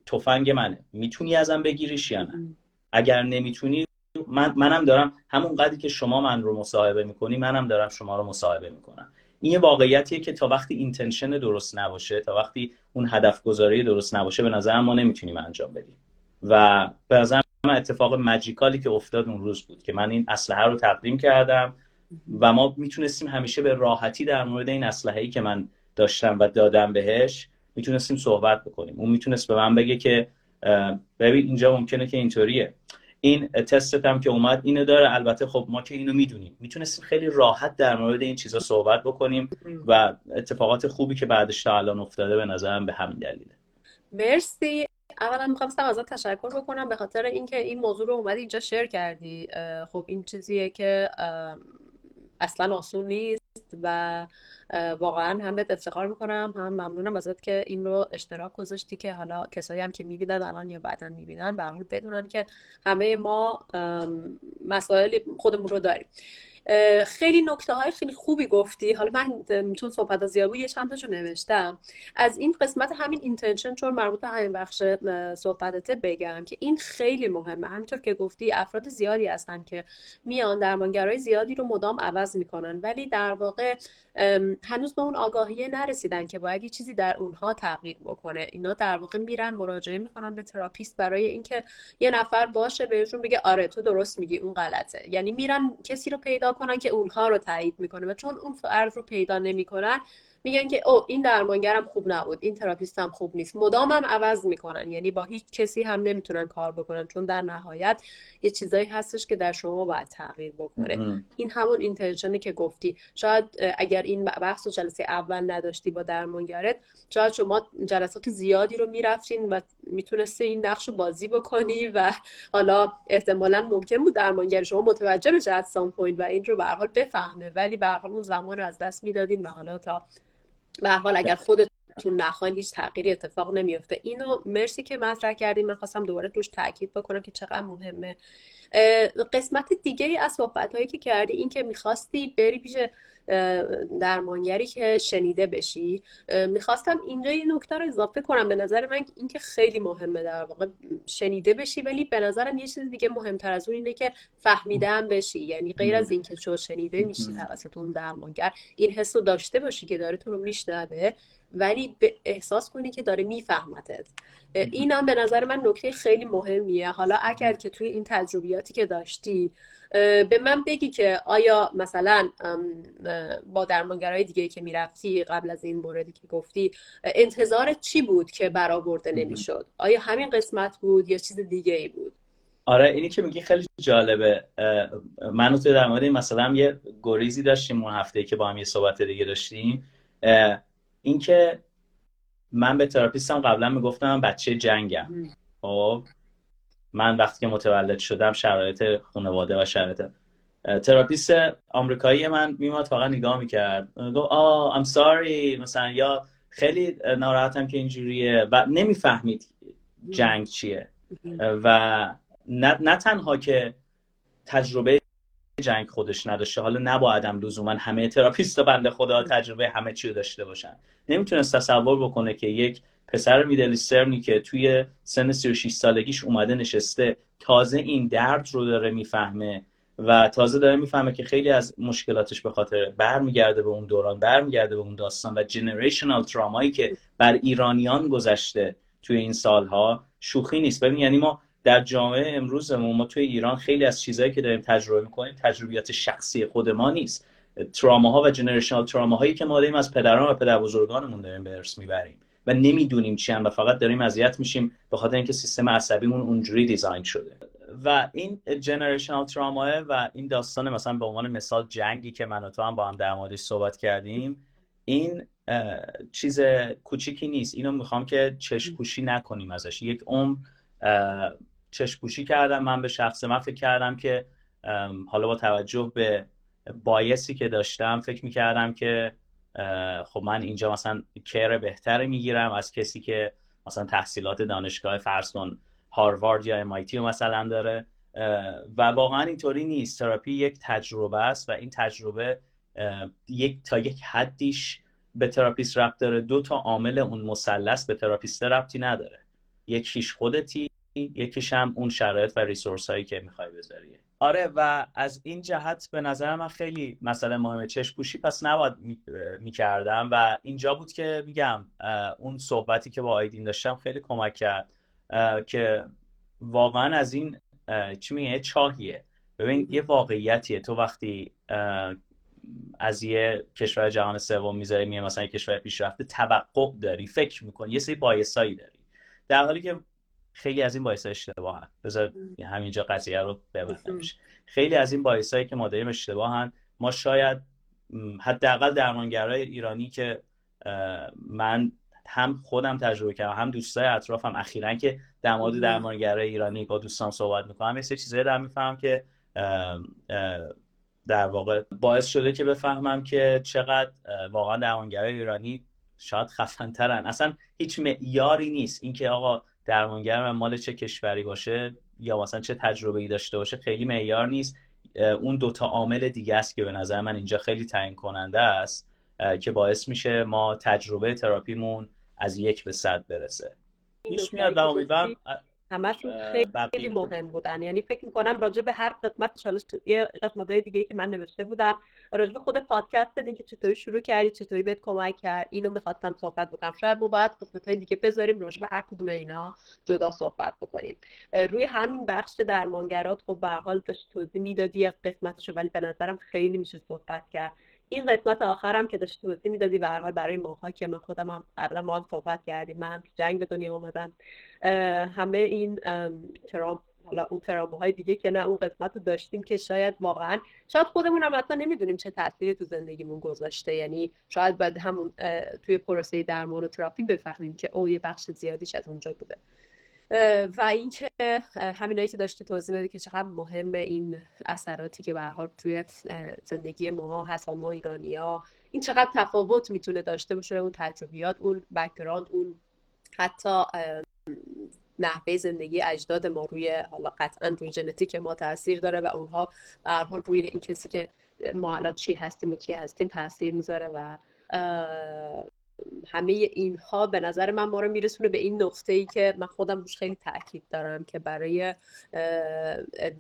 تفنگ منه. می‌تونی ازم بگیریش یا نه؟ اگر نمی‌تونی من منم دارم همون قدری که شما من رو مصاحبه می‌کنی منم دارم شما رو مصاحبه می‌کنم. این یه واقعیتیه که تا وقتی اینتنشن درست نباشه تا وقتی اون هدف گذاری درست نباشه به نظر ما نمی‌تونیم انجام بدیم. و به نظر من اتفاق مجیکالی که افتاد اون روز بود که من این اسلحه رو تقدیم کردم و ما می‌تونستیم همیشه به راحتی در مورد این اسلحه ای که من داشتم و دادم بهش می‌تونستیم صحبت بکنیم. اون می‌تونست به من بگه که ببین اینجا ممکنه که اینطوریه. این تستت هم که اومد اینو داره. البته خب ما که اینو می‌دونیم. می‌تونستیم خیلی راحت در مورد این چیزا صحبت بکنیم و اتفاقات خوبی که بعدش تا الان افتاده به نظرم به همین دلیله. مرسی. اولا می‌خواستم ازت تشکر بکنم به خاطر اینکه این موضوع رو اومدی اینجا شیر کردی. خب این چیزیه که اصلا آسون نیست. و واقعا هم بهت افتخار می‌کنم هم ممنونم ازت که این رو اشتراک گذاشتی که حالا کسایی هم که می‌بینن الان یا بعدا می‌بینن به بدونن که همه ما مسائل خودمون رو داریم. خیلی نکته های خیلی خوبی گفتی. حالا من چون صحبت از زیادی یه چند تاشو نوشتم. از این قسمت همین intention چون مربوط به همین بخش صحبتت بگم که این خیلی مهمه. همینطور که گفتی افراد زیادی هستن که میان درمانگرای زیادی رو مدام عوض می‌کنن. ولی در واقع هنوز به اون آگاهی نرسیدن که باید یه چیزی در اونها تغییر بکنه. اینا در واقع میرن مراجعه می‌کنن به تراپیست برای اینکه یه نفر باشه بهشون بگه آره تو درست میگی اون غلطه. یعنی میرن کسی رو پیدا کنن که اونها رو تایید می‌کنه و چون اون فرد رو پیدا نمی‌کنن میگن که او این درمانگرم خوب نبود این تراپیستم خوب نیست. مدام هم عوض می‌کنن یعنی با هیچ کسی هم نمی‌تونن کار بکنن چون در نهایت یه چیزایی هستش که در شما باید تغییر بکنه. این همون intention ه که گفتی. شاید اگر این بحث و جلسه اول نداشتی با درمانگرت شاید شما جلسات زیادی رو می‌رفتین و می‌تونسته این نقش رو بازی بکنی و حالا احتمالا ممکن بود درمانگر شما متوجه بشه از point و این رو به حال بفهمه. ولی به حال اون زمان رو از دست می‌دادین و حالا تا به حال اگر خودتون نخواین هیچ تغییری اتفاق نمیفته اینو مرسی که مطرح کردیم من خواستم دوباره روش تاکید بکنم که چقدر مهمه. قسمت دیگه از صحبت هایی که کردی این که می‌خواستی بری پیش درمانگری که شنیده بشی. می‌خواستم اینجا یه نکته رو اضافه کنم. به نظر من اینکه خیلی مهمه در واقع شنیده بشی ولی به نظرم یه چیز دیگه مهمتر از اون اینه که فهمیدم بشی. یعنی غیر از اینکه چون شنیده میشی توسط اون درمانگر این حس رو داشته باشی که داره تو رو میشنوه. ولی به احساس کنی که داره میفهمتت. این هم به نظر من نکته خیلی مهمیه. حالا اگر که توی این تجربیاتی که داشتی به من بگی که آیا مثلا با درمانگرای دیگه که می‌رفتی قبل از این موردی که گفتی انتظار چی بود که برآورده نمی‌شد؟ آیا همین قسمت بود یا چیز دیگه ای بود؟ آره اینی که میگی خیلی جالبه. من تو در مورد مثلا یه گریزی داشتیم اون هفته که با هم یه صحبت دیگه داشتیم. اینکه من به تراپیستم قبلا می‌گفتم بچه جنگم. خب؟ من وقتی که متولد شدم شرایط خانواده و شرایط تراپیست آمریکایی من میماد فقط نگاه می‌کرد. گفت oh I'm sorry مثلا یا خیلی ناراحتم که اینجوریه. و نمی‌فهمید جنگ چیه. و نه, نه تنها که تجربه جنگ خودش نداشته. حالا نبایدم لزوما همه تراپیست بنده خدا تجربه همه چی داشته باشن. نمی‌تونست تصور بکنه که یک پسر میدل که توی سن 36 سالگیش اومده نشسته تازه این درد رو داره می‌فهمه و تازه داره می‌فهمه که خیلی از مشکلاتش به خاطر برمیگرده به اون دوران برمیگرده به اون داستان و جنریشنال ترامایی که بر ایرانیان گذشته توی این سالها شوخی نیست. ببین یعنی ما در جامعه امروزمون ما توی ایران خیلی از چیزهایی که داریم تجربه می‌کنیم تجربیات شخصی خود ما نیست. تراماها و جنریشنال تراماهایی که ما داریم از پدران و پدر بزرگانمون داریم به ارث می‌بریم و نمی‌دونیم چی هم و فقط داریم اذیت میشیم به خاطر اینکه سیستم عصبیمون اونجوری دیزاین شده. و این جنریشنال تراماه و این داستان مثلا به عنوان مثال جنگی که من و تو هم با هم در موردش صحبت کردیم این چیز کوچیکی نیست. اینو می‌خوام که چشم نکنیم ازش. یک عمر چشم کردم. من به شخص من فکر کردم که حالا با توجه به bias ی که داشتم فکر می‌کردم که خب من اینجا مثلا care بهتری می‌گیرم از کسی که مثلا تحصیلات دانشگاه فرض هاروارد یا MIT مثلا داره. و واقعا اینطوری نیست. تراپی یک تجربه است و این تجربه یک تا یک حدیش به تراپیست ربط داره. دو تا عامل اون مثلث به تراپیست ربطی نداره. یکیش خودتی. یکیش هم اون شرایط و resource هایی که می‌خوای بذاری. آره و از این جهت به نظر من خیلی مسئله مهمه. چشم پوشی پس نباید می‌کردم و اینجا بود که میگم اون صحبتی که با آیدین داشتم خیلی کمک کرد که واقعا از این چی میگه چاهیه. ببین یه واقعیتیه. تو وقتی از یه کشور جهان سوم می‌ذاری میگه مثلا یه کشور پیشرفته توقع داری فکر می‌کنی یه سری بایسایی داری. در حالی که خیلی از این باعث اشتباهن. بذار همینجا قضیه رو ببندم. خیلی از این باعثایی که ما داریم اشتباهن. ما شاید حداقل درمانگرای ایرانی که من هم خودم تجربه کردم هم دوستای اطرافم اخیرا که در مورد درمانگرای ایرانی با دوستان صحبت می‌کنم یه چیزایی در می‌فهمم که در واقع باعث شده که بفهمم که چقدر واقعا درمانگرای ایرانی شاید خفنترن. اصلا هیچ معیاری نیست. اینکه آقا درمانگر مال چه کشوری باشه یا مثلا چه تجربه ای داشته باشه خیلی معیار نیست. اون دوتا عامل دیگه است که به نظر من اینجا خیلی تعیین کننده است که باعث میشه ما تجربه تراپیمون از یک به صد برسه. پیش میاد و امیدوارم همشون خیلی مهم بودن. یعنی فکر می‌کنم راجع به هر قسمت چالش یه قسمت دیگه که من نوشته بودم. راجع به خود پادکست دیگه که چطوری شروع کردی چطوری بهت کمک کرد؟ اینو می‌خواستم صحبت بکنم. شاید ما باید قسمت های دیگه بذاریم راجع به هر کدوم اینا جدا صحبت بکنیم. روی همین بخش درمانگرات خب به حال داشت توضیح می‌دادی قسمتشو ولی به نظرم خیلی میشه صحبت کرد. این قسمت آخرم که داشتی توضیح می‌دادی به هر برای ماها که من خودم هم قبلا ما هم صحبت کردیم. من جنگ به دنیا اومدم. همه این ترام حالا اون های دیگه که نه اون قسمت رو داشتیم که شاید واقعا شاید خودمون هم اصلا نمی‌دونیم چه تاثیری تو زندگیمون گذاشته. یعنی شاید بعد همون توی پروسه درمان و تراپی بفهمیم که او یه بخش زیادیش از اونجا بوده. و اینکه همینایی که داشته توضیح بده که چقدر مهم این اثراتی که به حال توی زندگی ما هست ما ایرانیا این چقدر تفاوت می‌تونه داشته باشه اون تجربیات اون background اون حتی نحوه زندگی اجداد ما روی حالا قطعا روی ژنتیک ما تاثیر داره و اونها به حال روی این کسی که ما الان چی هستیم و کی هستیم تاثیر می‌ذاره و همه اینها به نظر من ما رو میرسونه به این نقطه ای که من خودم روش خیلی تاکید دارم که برای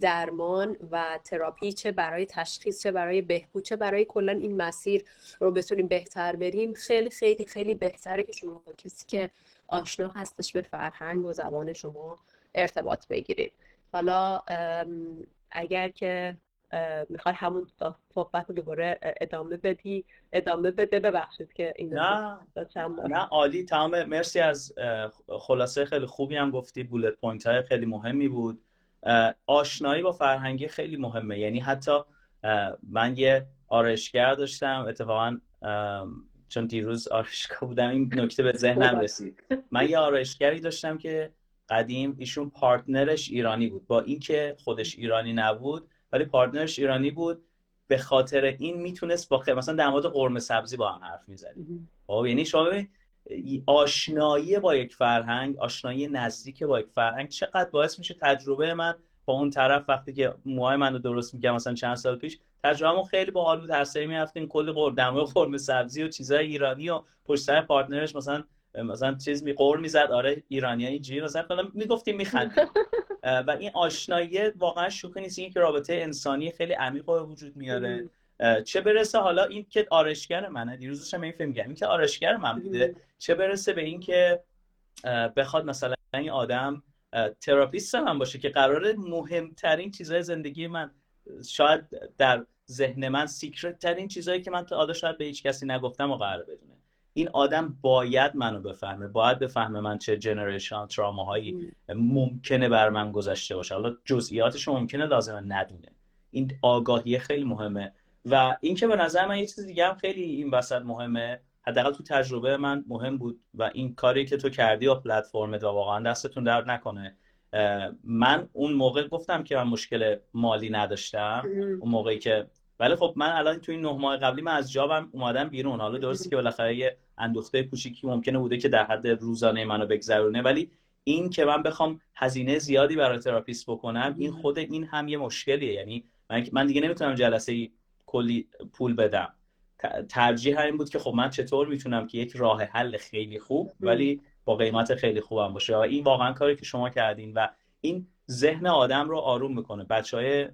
درمان و تراپی چه برای تشخیص چه برای بهبود چه برای کلا این مسیر رو بتونیم بهتر بریم خیلی خیلی خیلی بهتره که شما کسی که آشنا هستش به فرهنگ و زبان شما ارتباط بگیرید. حالا اگر که می‌خوای همون صحبت رو دوباره ادامه بدی ادامه بده ببخشید که این نه نه عالی تمام. مرسی از خلاصه خیلی خوبی هم گفتی. bullet point های خیلی مهمی بود. آشنایی با فرهنگی خیلی مهمه. یعنی حتی من یه آرایشگر داشتم اتفاقا چون دیروز آرایشگاه بودم این نکته به ذهنم رسید. من یه آرایشگری داشتم که قدیم ایشون partner ش ایرانی بود. با اینکه خودش ایرانی نبود ولی partner ش ایرانی بود. به خاطر این می‌تونست با مثلا در مورد قرمه سبزی با هم حرف می‌زدیم. خب یعنی شما آشنایی با یک فرهنگ آشنایی نزدیک با یک فرهنگ چقدر باعث میشه تجربه من با اون طرف وقتی که موهای من رو درست میگم مثلا چند سال پیش تجربهمون خیلی باحال بود. هر سری می‌رفتیم کلی قرمه دمای قرمه سبزی و چیزای ایرانی و پشت سر پارتنرش مثلا مثلا چیز می قور می‌زد. آره ایرانی اینجوری. مثلا می‌گفتیم میخندیم. و این آشنایی واقعا شوخی نیست. این که رابطه انسانی خیلی عمیق به وجود میاره. چه برسه حالا این که آرایشگر منه. دیروزش هم این فیلم این که آرایشگر من بوده چه برسه به این که بخواد مثلا این آدم تراپیست من باشه که قرار مهمترین چیزهای زندگی من شاید در ذهن من secret ترین چیزهایی که من تا حالا شاید به هیچ کسی نگفتم و قرار بدونه. این آدم باید منو بفهمه باید بفهمه من چه generation trauma هایی ممکنه بر من گذشته باشه. حالا جزئیاتش ممکنه لازمه ندونه. این آگاهی خیلی مهمه. و اینکه به نظر من یه چیز دیگه هم خیلی این وسط مهمه حداقل تو تجربه من مهم بود و این کاری که تو کردی و پلتفرمت و واقعا دستتون درد نکنه. من اون موقع گفتم که من مشکل مالی نداشتم. اون موقعی که ولی خب من الان تو این نه ماه قبلی من از جابم اومدم بیرون. حالا درسته که بالاخره یه اندوخته کوچیکی ممکنه بوده که در حد روزانه منو بگذرونه. ولی این که من بخوام هزینه زیادی برای تراپیست بکنم این خود این هم یه مشکلیه. یعنی من دیگه نمی‌تونم جلسه کلی پول بدم. ترجیح این بود که خب من چطور می‌تونم که یک راه حل خیلی خوب ولی با قیمت خیلی خوبم باشه. و این واقعا کاری که شما کردین و این ذهن آدم رو آروم می‌کنه. بچه های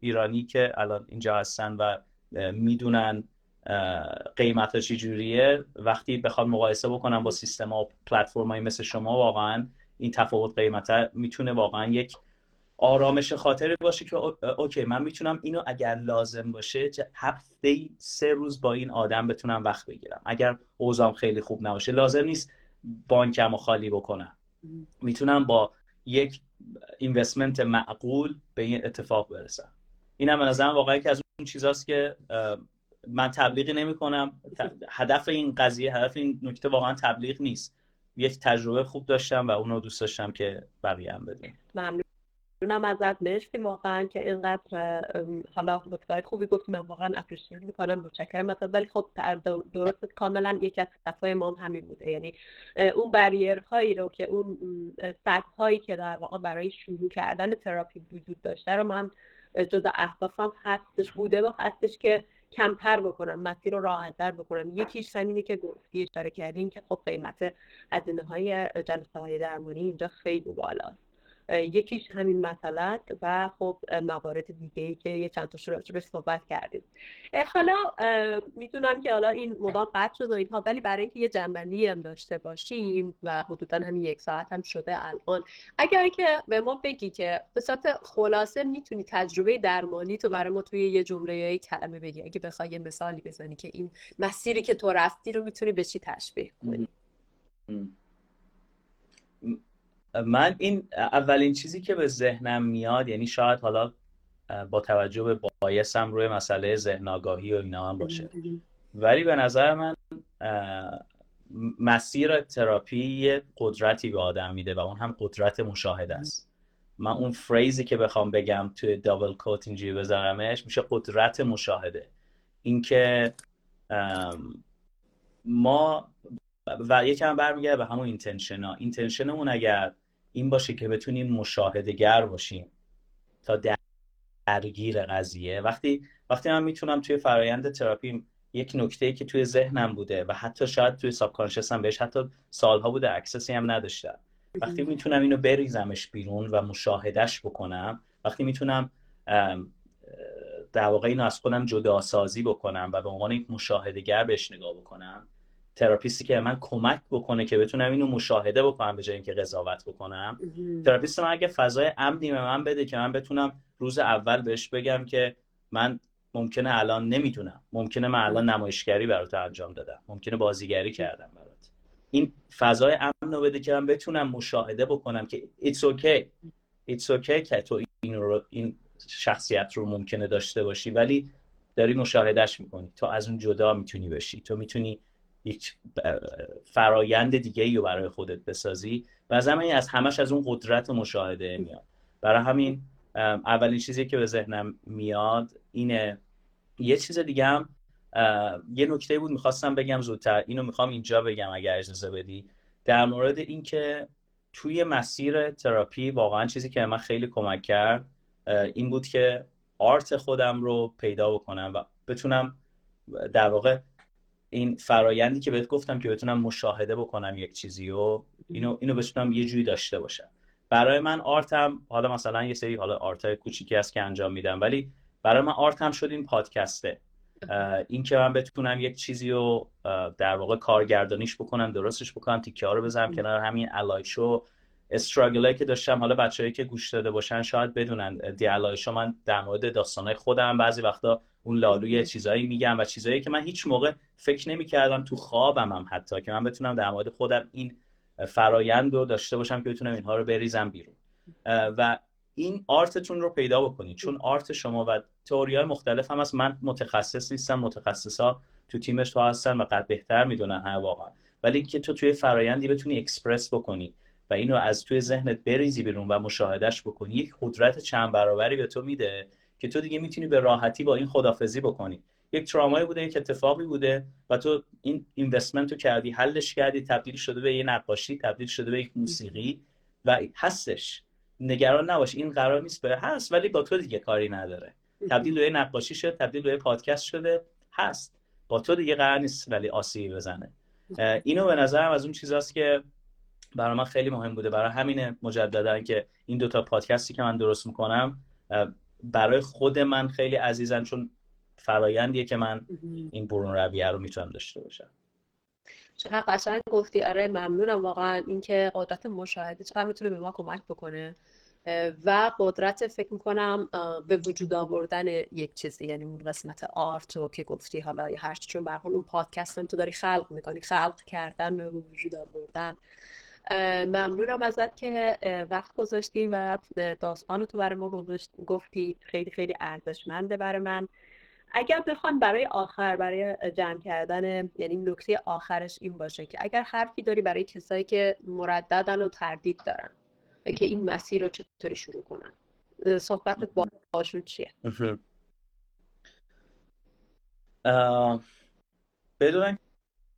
ایرانی که الان اینجا هستن و می‌دونن قیمت چی جوریه وقتی بخواد مقایسه بکنم با سیستم و پلتفرم مثل شما واقعا این تفاوت قیمت می‌تونه واقعا یک آرامش خاطری باشه که اوکی من می‌تونم اینو اگر لازم باشه هفته سه روز با این آدم بتونم وقت بگیرم. اگر اوضاعم خیلی خوب نباشه لازم نیست بانکم رو خالی بکنم. می‌تونم با یک اینوستمنت معقول به این اتفاق برسم. این هم به نظرم واقعا که از اون چیزاست که من تبلیغی نمی کنم هدف این قضیه هدف این نکته واقعا تبلیغ نیست. یک تجربه خوب داشتم و اونو دوست داشتم که بقیه هم بدون ممنونم ازت مرسی واقعا که اینقدر حالا نکته خوبی گفت من واقعا اپریشیت می‌کنم متشکرم ازت ولی خب درست کاملا یکی از هدفهای ما هم همین بوده. یعنی اون بریرهایی رو که اون سطح هایی که در واقع برای شروع کردن تراپی وجود داشته رو من جز اهدافم هستش بوده و هستش که کمتر بکنم مسیر رو راحتتر بکنم. یکیش همینه که گفتی اشاره کردیم که خب قیمت هزینه های جلسه های درمانی اینجا خیلی بالاست. یکیش همین مسئله و خب موارد دیگه ای که یه چند تا به صحبت کردیم. حالا می‌دونم که حالا این مدام قطع شد و اینها ولی برای اینکه یه جنبندی هم داشته باشیم و حدودا همین یک ساعت هم شده الان اگر که به ما بگی که به صورت خلاصه می‌تونی تجربه درمانی تو برای ما توی یه جمله یا کلمه بگی؟ اگه بخوای یه مثالی بزنی که این مسیری که تو رفتی رو می‌تونی به چی تشبیه کنی؟ من این اولین چیزی که به ذهنم میاد یعنی شاید حالا با توجه به بایسم روی مسئله ذهن آگاهی و اینا هم باشه. ولی به نظر من مسیر تراپی قدرتی به آدم میده و اون هم قدرت مشاهده است. من اون فریزی که بخوام بگم توی دابل کوت اینجوری بذارمش میشه قدرت مشاهده. اینکه ما و یکم برمیگرده به همون intention ها intention مون اگر این باشه که بتونیم مشاهده گر باشیم تا درگیر قضیه. وقتی وقتی من می‌تونم توی فرایند تراپی یک نکته که توی ذهنم بوده و حتی شاید توی sub هم بهش حتی سالها بوده access ی هم نداشتم. وقتی می‌تونم اینو بریزمش بیرون و مشاهدهش بکنم وقتی می‌تونم در واقع اینو از خودم جدا سازی بکنم و به عنوان یک مشاهدهگر بهش نگاه بکنم تراپیستی که من کمک بکنه که بتونم اینو مشاهده بکنم به جای اینکه قضاوت بکنم. تراپیست من اگه فضای امنی به من بده که من بتونم روز اول بهش بگم که من ممکنه الان نمی‌دونم. ممکنه من الان نمایشگری برات انجام دادم. ممکنه بازیگری کردم برات. این فضای امن رو بده که من بتونم مشاهده بکنم که it's okay. It's okay که تو این رو این شخصیت رو ممکنه داشته باشی ولی داری مشاهدهش می‌کنی. تو از اون جدا می‌تونی بشی. تو می‌تونی یک فرایند دیگه ای رو برای خودت بسازی و از همین از همش از اون قدرت مشاهده میاد. برای همین اولین چیزی که به ذهنم میاد اینه یه چیز دیگه هم یه نکته بود می‌خواستم بگم زودتر اینو می‌خوام اینجا بگم اگر اجازه بدی. در مورد اینکه توی مسیر تراپی واقعا چیزی که من خیلی کمک کرد این بود که art خودم رو پیدا بکنم و بتونم در واقع این فرایندی که بهت گفتم که بتونم مشاهده بکنم یک چیزی و اینو اینو بتونم یه جوری داشته باشم. برای من art م حالا مثلا یه سری حالا art ای کوچیکی هست که انجام میدم ولی برای من art م شد این پادکسته. این که من بتونم یک چیزی رو در واقع کارگردانیش بکنم درستش بکنم تیکه ها رو بزنم کنار همین الایشو استراگلایی که داشتم حالا بچه‌ای که گوش داده باشن شاید بدونن دی الایشو من در مورد داستانهای خودم بعضی وقتا اون لالوی چیزایی میگم و چیزایی که من هیچ موقع فکر نمی‌کردم تو خوابم هم حتی که من بتونم در مورد خودم این فرایند رو داشته باشم که بتونم اینها رو بریزم بیرون. و این آرتتون رو پیدا بکنید. چون آرت شما و تئوری مختلف هم هست. من متخصص نیستم. متخصصا تو تیمش تو هستن و قد بهتر می‌دونن. ها واقعا. ولی که تو توی فرایندی بتونی اکسپرس بکنی. و اینو از توی ذهنت بریزی بیرون و مشاهدهش بکنی. یک قدرت چند برابری به تو میده که تو دیگه می‌تونی به راحتی با این خدافزی بکنی. یک ترامایی بوده یک اتفاقی بوده و تو این اینوستمنت رو کردی حلش کردی تبدیل شده به یه نقاشی تبدیل شده به یک موسیقی و هستش. نگران نباش این قرار نیست به هست ولی با تو دیگه کاری نداره. تبدیل به نقاشی شده تبدیل به پادکست شده هست. با تو دیگه قرار نیست ولی آسیبی بزنه. اینو به نظرم از اون چیزاست که برای من خیلی مهم بوده. برای همین مجددا که این دوتا پادکستی که من درست می‌کنم برای خود من خیلی عزیزن چون فرایندیه که من این برون رویه رو می‌تونم داشته باشم. چقدر قشنگ گفتی. آره ممنونم. واقعا اینکه قدرت مشاهده چقدر می‌تونه به ما کمک بکنه. و قدرت فکر می‌کنم به وجود آوردن یک چیزی یعنی اون قسمت آرت رو که گفتی. حالا هر چون به اون پادکست هم تو داری خلق می‌کنی. خلق کردن به وجود آوردن. ممنونم ازت که وقت گذاشتی و داستان تو برای ما گفتی خیلی خیلی ارزشمنده برای من. اگر بخوان برای آخر برای جمع کردن یعنی نکته آخرش این باشه که اگر حرفی داری برای کسایی که مرددن و تردید دارن که این مسیر رو چطوری شروع کنن. صحبت با باشون چیه؟ بدونن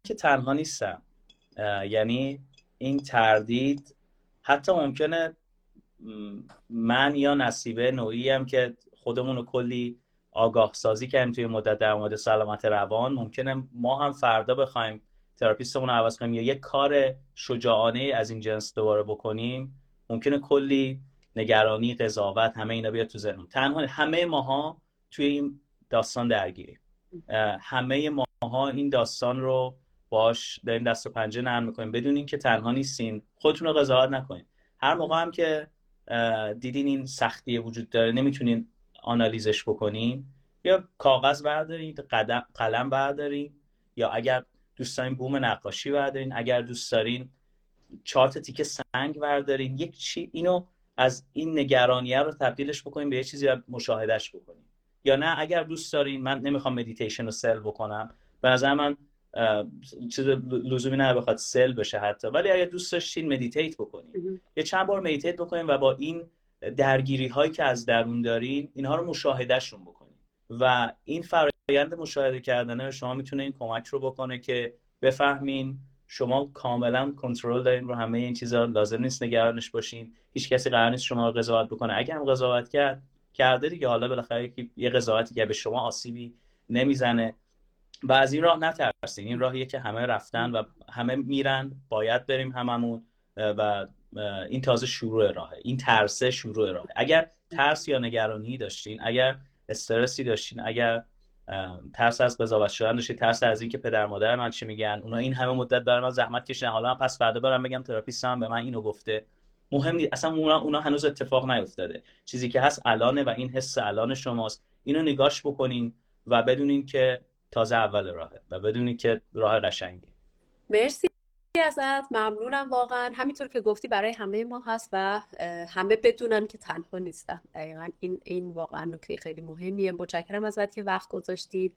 که تنها نیستم. یعنی این تردید حتی ممکنه من یا نصیبه نوعی هم که خودمون رو کلی آگاه سازی کردیم توی مدت در مورد سلامت روان ممکنه ما هم فردا بخوایم تراپیستمون رو عوض کنیم یا یک کار شجاعانه از این جنس دوباره بکنیم ممکنه کلی نگرانی قضاوت همه اینا بیاد تو ذهنمون. تنها همه ماها توی این داستان درگیریم. همه ماها این داستان رو باش داریم دست و پنجه نرم می‌کنیم. بدون اینکه تنها نیستین. خودتون رو قضاوت نکنین. هر موقع هم که دیدین این سختی وجود داره نمی‌تونین آنالیزش بکنین یا کاغذ بردارین قلم بردارین یا اگر دوست دارین بوم نقاشی بردارین اگر دوست دارین چهار تا تیکه سنگ بردارین یک چی اینو از این نگرانیه رو تبدیلش بکنین به یه چیزی مشاهدهش بکنین. یا نه اگر دوست دارین من نمی‌خوام مدیتیشن رو sell بکنم. به نظر من چیز لزومی نه بخواد sell بشه حتی. ولی اگر دوست داشتین meditate بکنین یه چند بار meditate بکنین و با این درگیری هایی که از درون دارین اینها رو مشاهدهشون بکنین. و این فرایند مشاهده کردنه شما می‌تونه این کمک رو بکنه که بفهمین شما کاملا کنترل دارین رو همه این چیزا. لازم نیست نگرانش باشین. هیچ کسی قرار نیست شما رو قضاوت بکنه. اگر هم قضاوت کرد کرده دیگه. حالا بالاخره یه قضاوتی که به شما آسیبی نمی‌زنه. و از این راه نترسین این راهیه که همه رفتن و همه میرن. باید بریم هممون و این تازه شروع راهه. این ترسه شروع راهه. اگر ترس یا نگرانی داشتین اگر استرسی داشتین اگر ترس از قضاوت شدن داشتین ترس از اینکه پدر مادر من چی میگن اونا این همه مدت برای من زحمت کشیدن. حالا من پس فردا برم بگم تراپیستم به من اینو گفته. مهم نیست. اصلا اونا, اونا هنوز اتفاق نیفتاده. چیزی که هست الانه و این حس الان شماست. اینو نگاش بکنین و بدونین که تازه اول راهه و بدونی که راه قشنگی مرسی ازت ممنونم واقعا. همینطور که گفتی برای همه ما هست و همه بدونن که تنها نیستن. دقیقا این این واقعا نکته خیلی مهمیه. متشکرم ازت که وقت گذاشتی.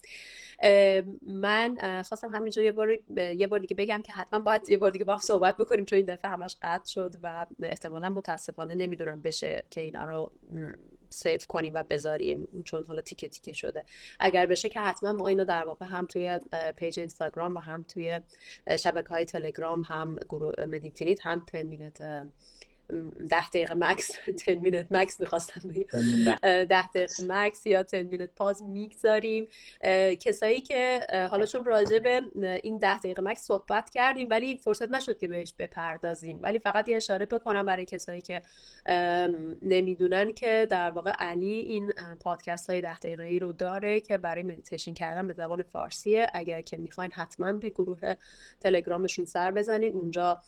من خواستم همینجا یه بار یه بار دیگه بگم که حتما باید یه بار دیگه با صحبت بکنیم چون این دفعه همش قطع شد و احتمالا متاسفانه نمی‌دونم بشه که اینا رو سیف کنیم و بذاریم. چون حالا تیکه تیکه شده. اگر بشه که حتما ما اینو در واقع هم توی page اینستاگرام و هم توی شبکه های تلگرام هم گروه مدیتینیت هم ten minute ده دقیقه مکث ten minute مکث می‌خواستم ده دقیقه مکث یا ten minute pause می‌گذاریم. کسایی که حالا چون راجع به این ده دقیقه مکث صحبت کردیم ولی فرصت نشد که بهش بپردازیم. ولی فقط یه اشاره بکنم برای کسایی که نمی‌دونن که در واقع علی این پادکست های ده دقیقه ای رو داره که برای مدیتیشن کردن به زبان فارسیه. اگر که می‌خواین حتما به گروه تلگرامشون سر بزنید. اونجا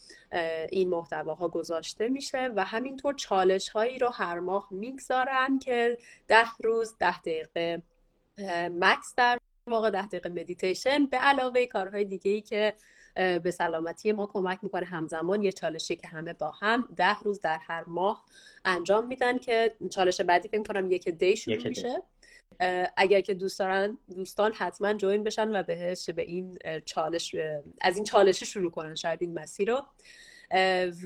این محتواها گذاشته میشه. و همینطور چالش هایی رو هر ماه می‌گذارن که ده روز ده دقیقه مکث در واقع ده دقیقه مدیتیشن به علاوه کارهای دیگه ای که به سلامتی ما کمک می‌کنه همزمان یه چالشی که همه با هم ده روز در هر ماه انجام میدن که چالش بعدی فکر کنم یک دی شروع میشه. اگر که دوست دارن دوستان حتما join بشن و بهش به این چالش از این چالش شروع کنن شاید این مسیر رو.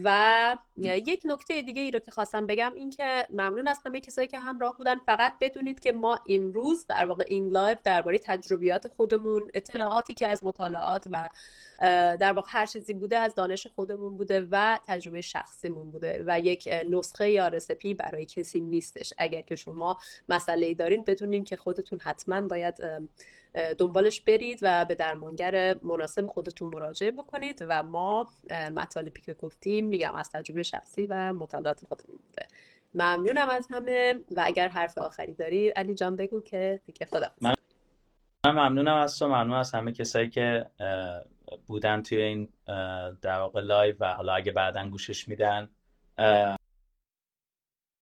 و یک نکته دیگه ای رو که خواستم بگم این که ممنون از همه کسایی که همراه بودن. فقط بدونید که ما امروز در واقع این لایو درباره تجربیات خودمون اطلاعاتی که از مطالعات و در واقع هر چیزی بوده از دانش خودمون بوده و تجربه شخصیمون بوده و یک نسخه یا recipe برای کسی نیستش. اگر که شما مسئله ای دارین بدونین که خودتون حتما باید دنبالش برید و به درمانگر مناسب خودتون مراجعه بکنید و ما مطالبی که گفتیم میگم از تجربه شخصی و مطالعات خودمون بوده. ممنونم از همه و اگر حرف آخری داری علی جان بگو که دیگه خدا من ممنونم از تو ممنون از همه کسایی که بودن توی این در واقع لایو و حالا اگه بعدا گوشش میدن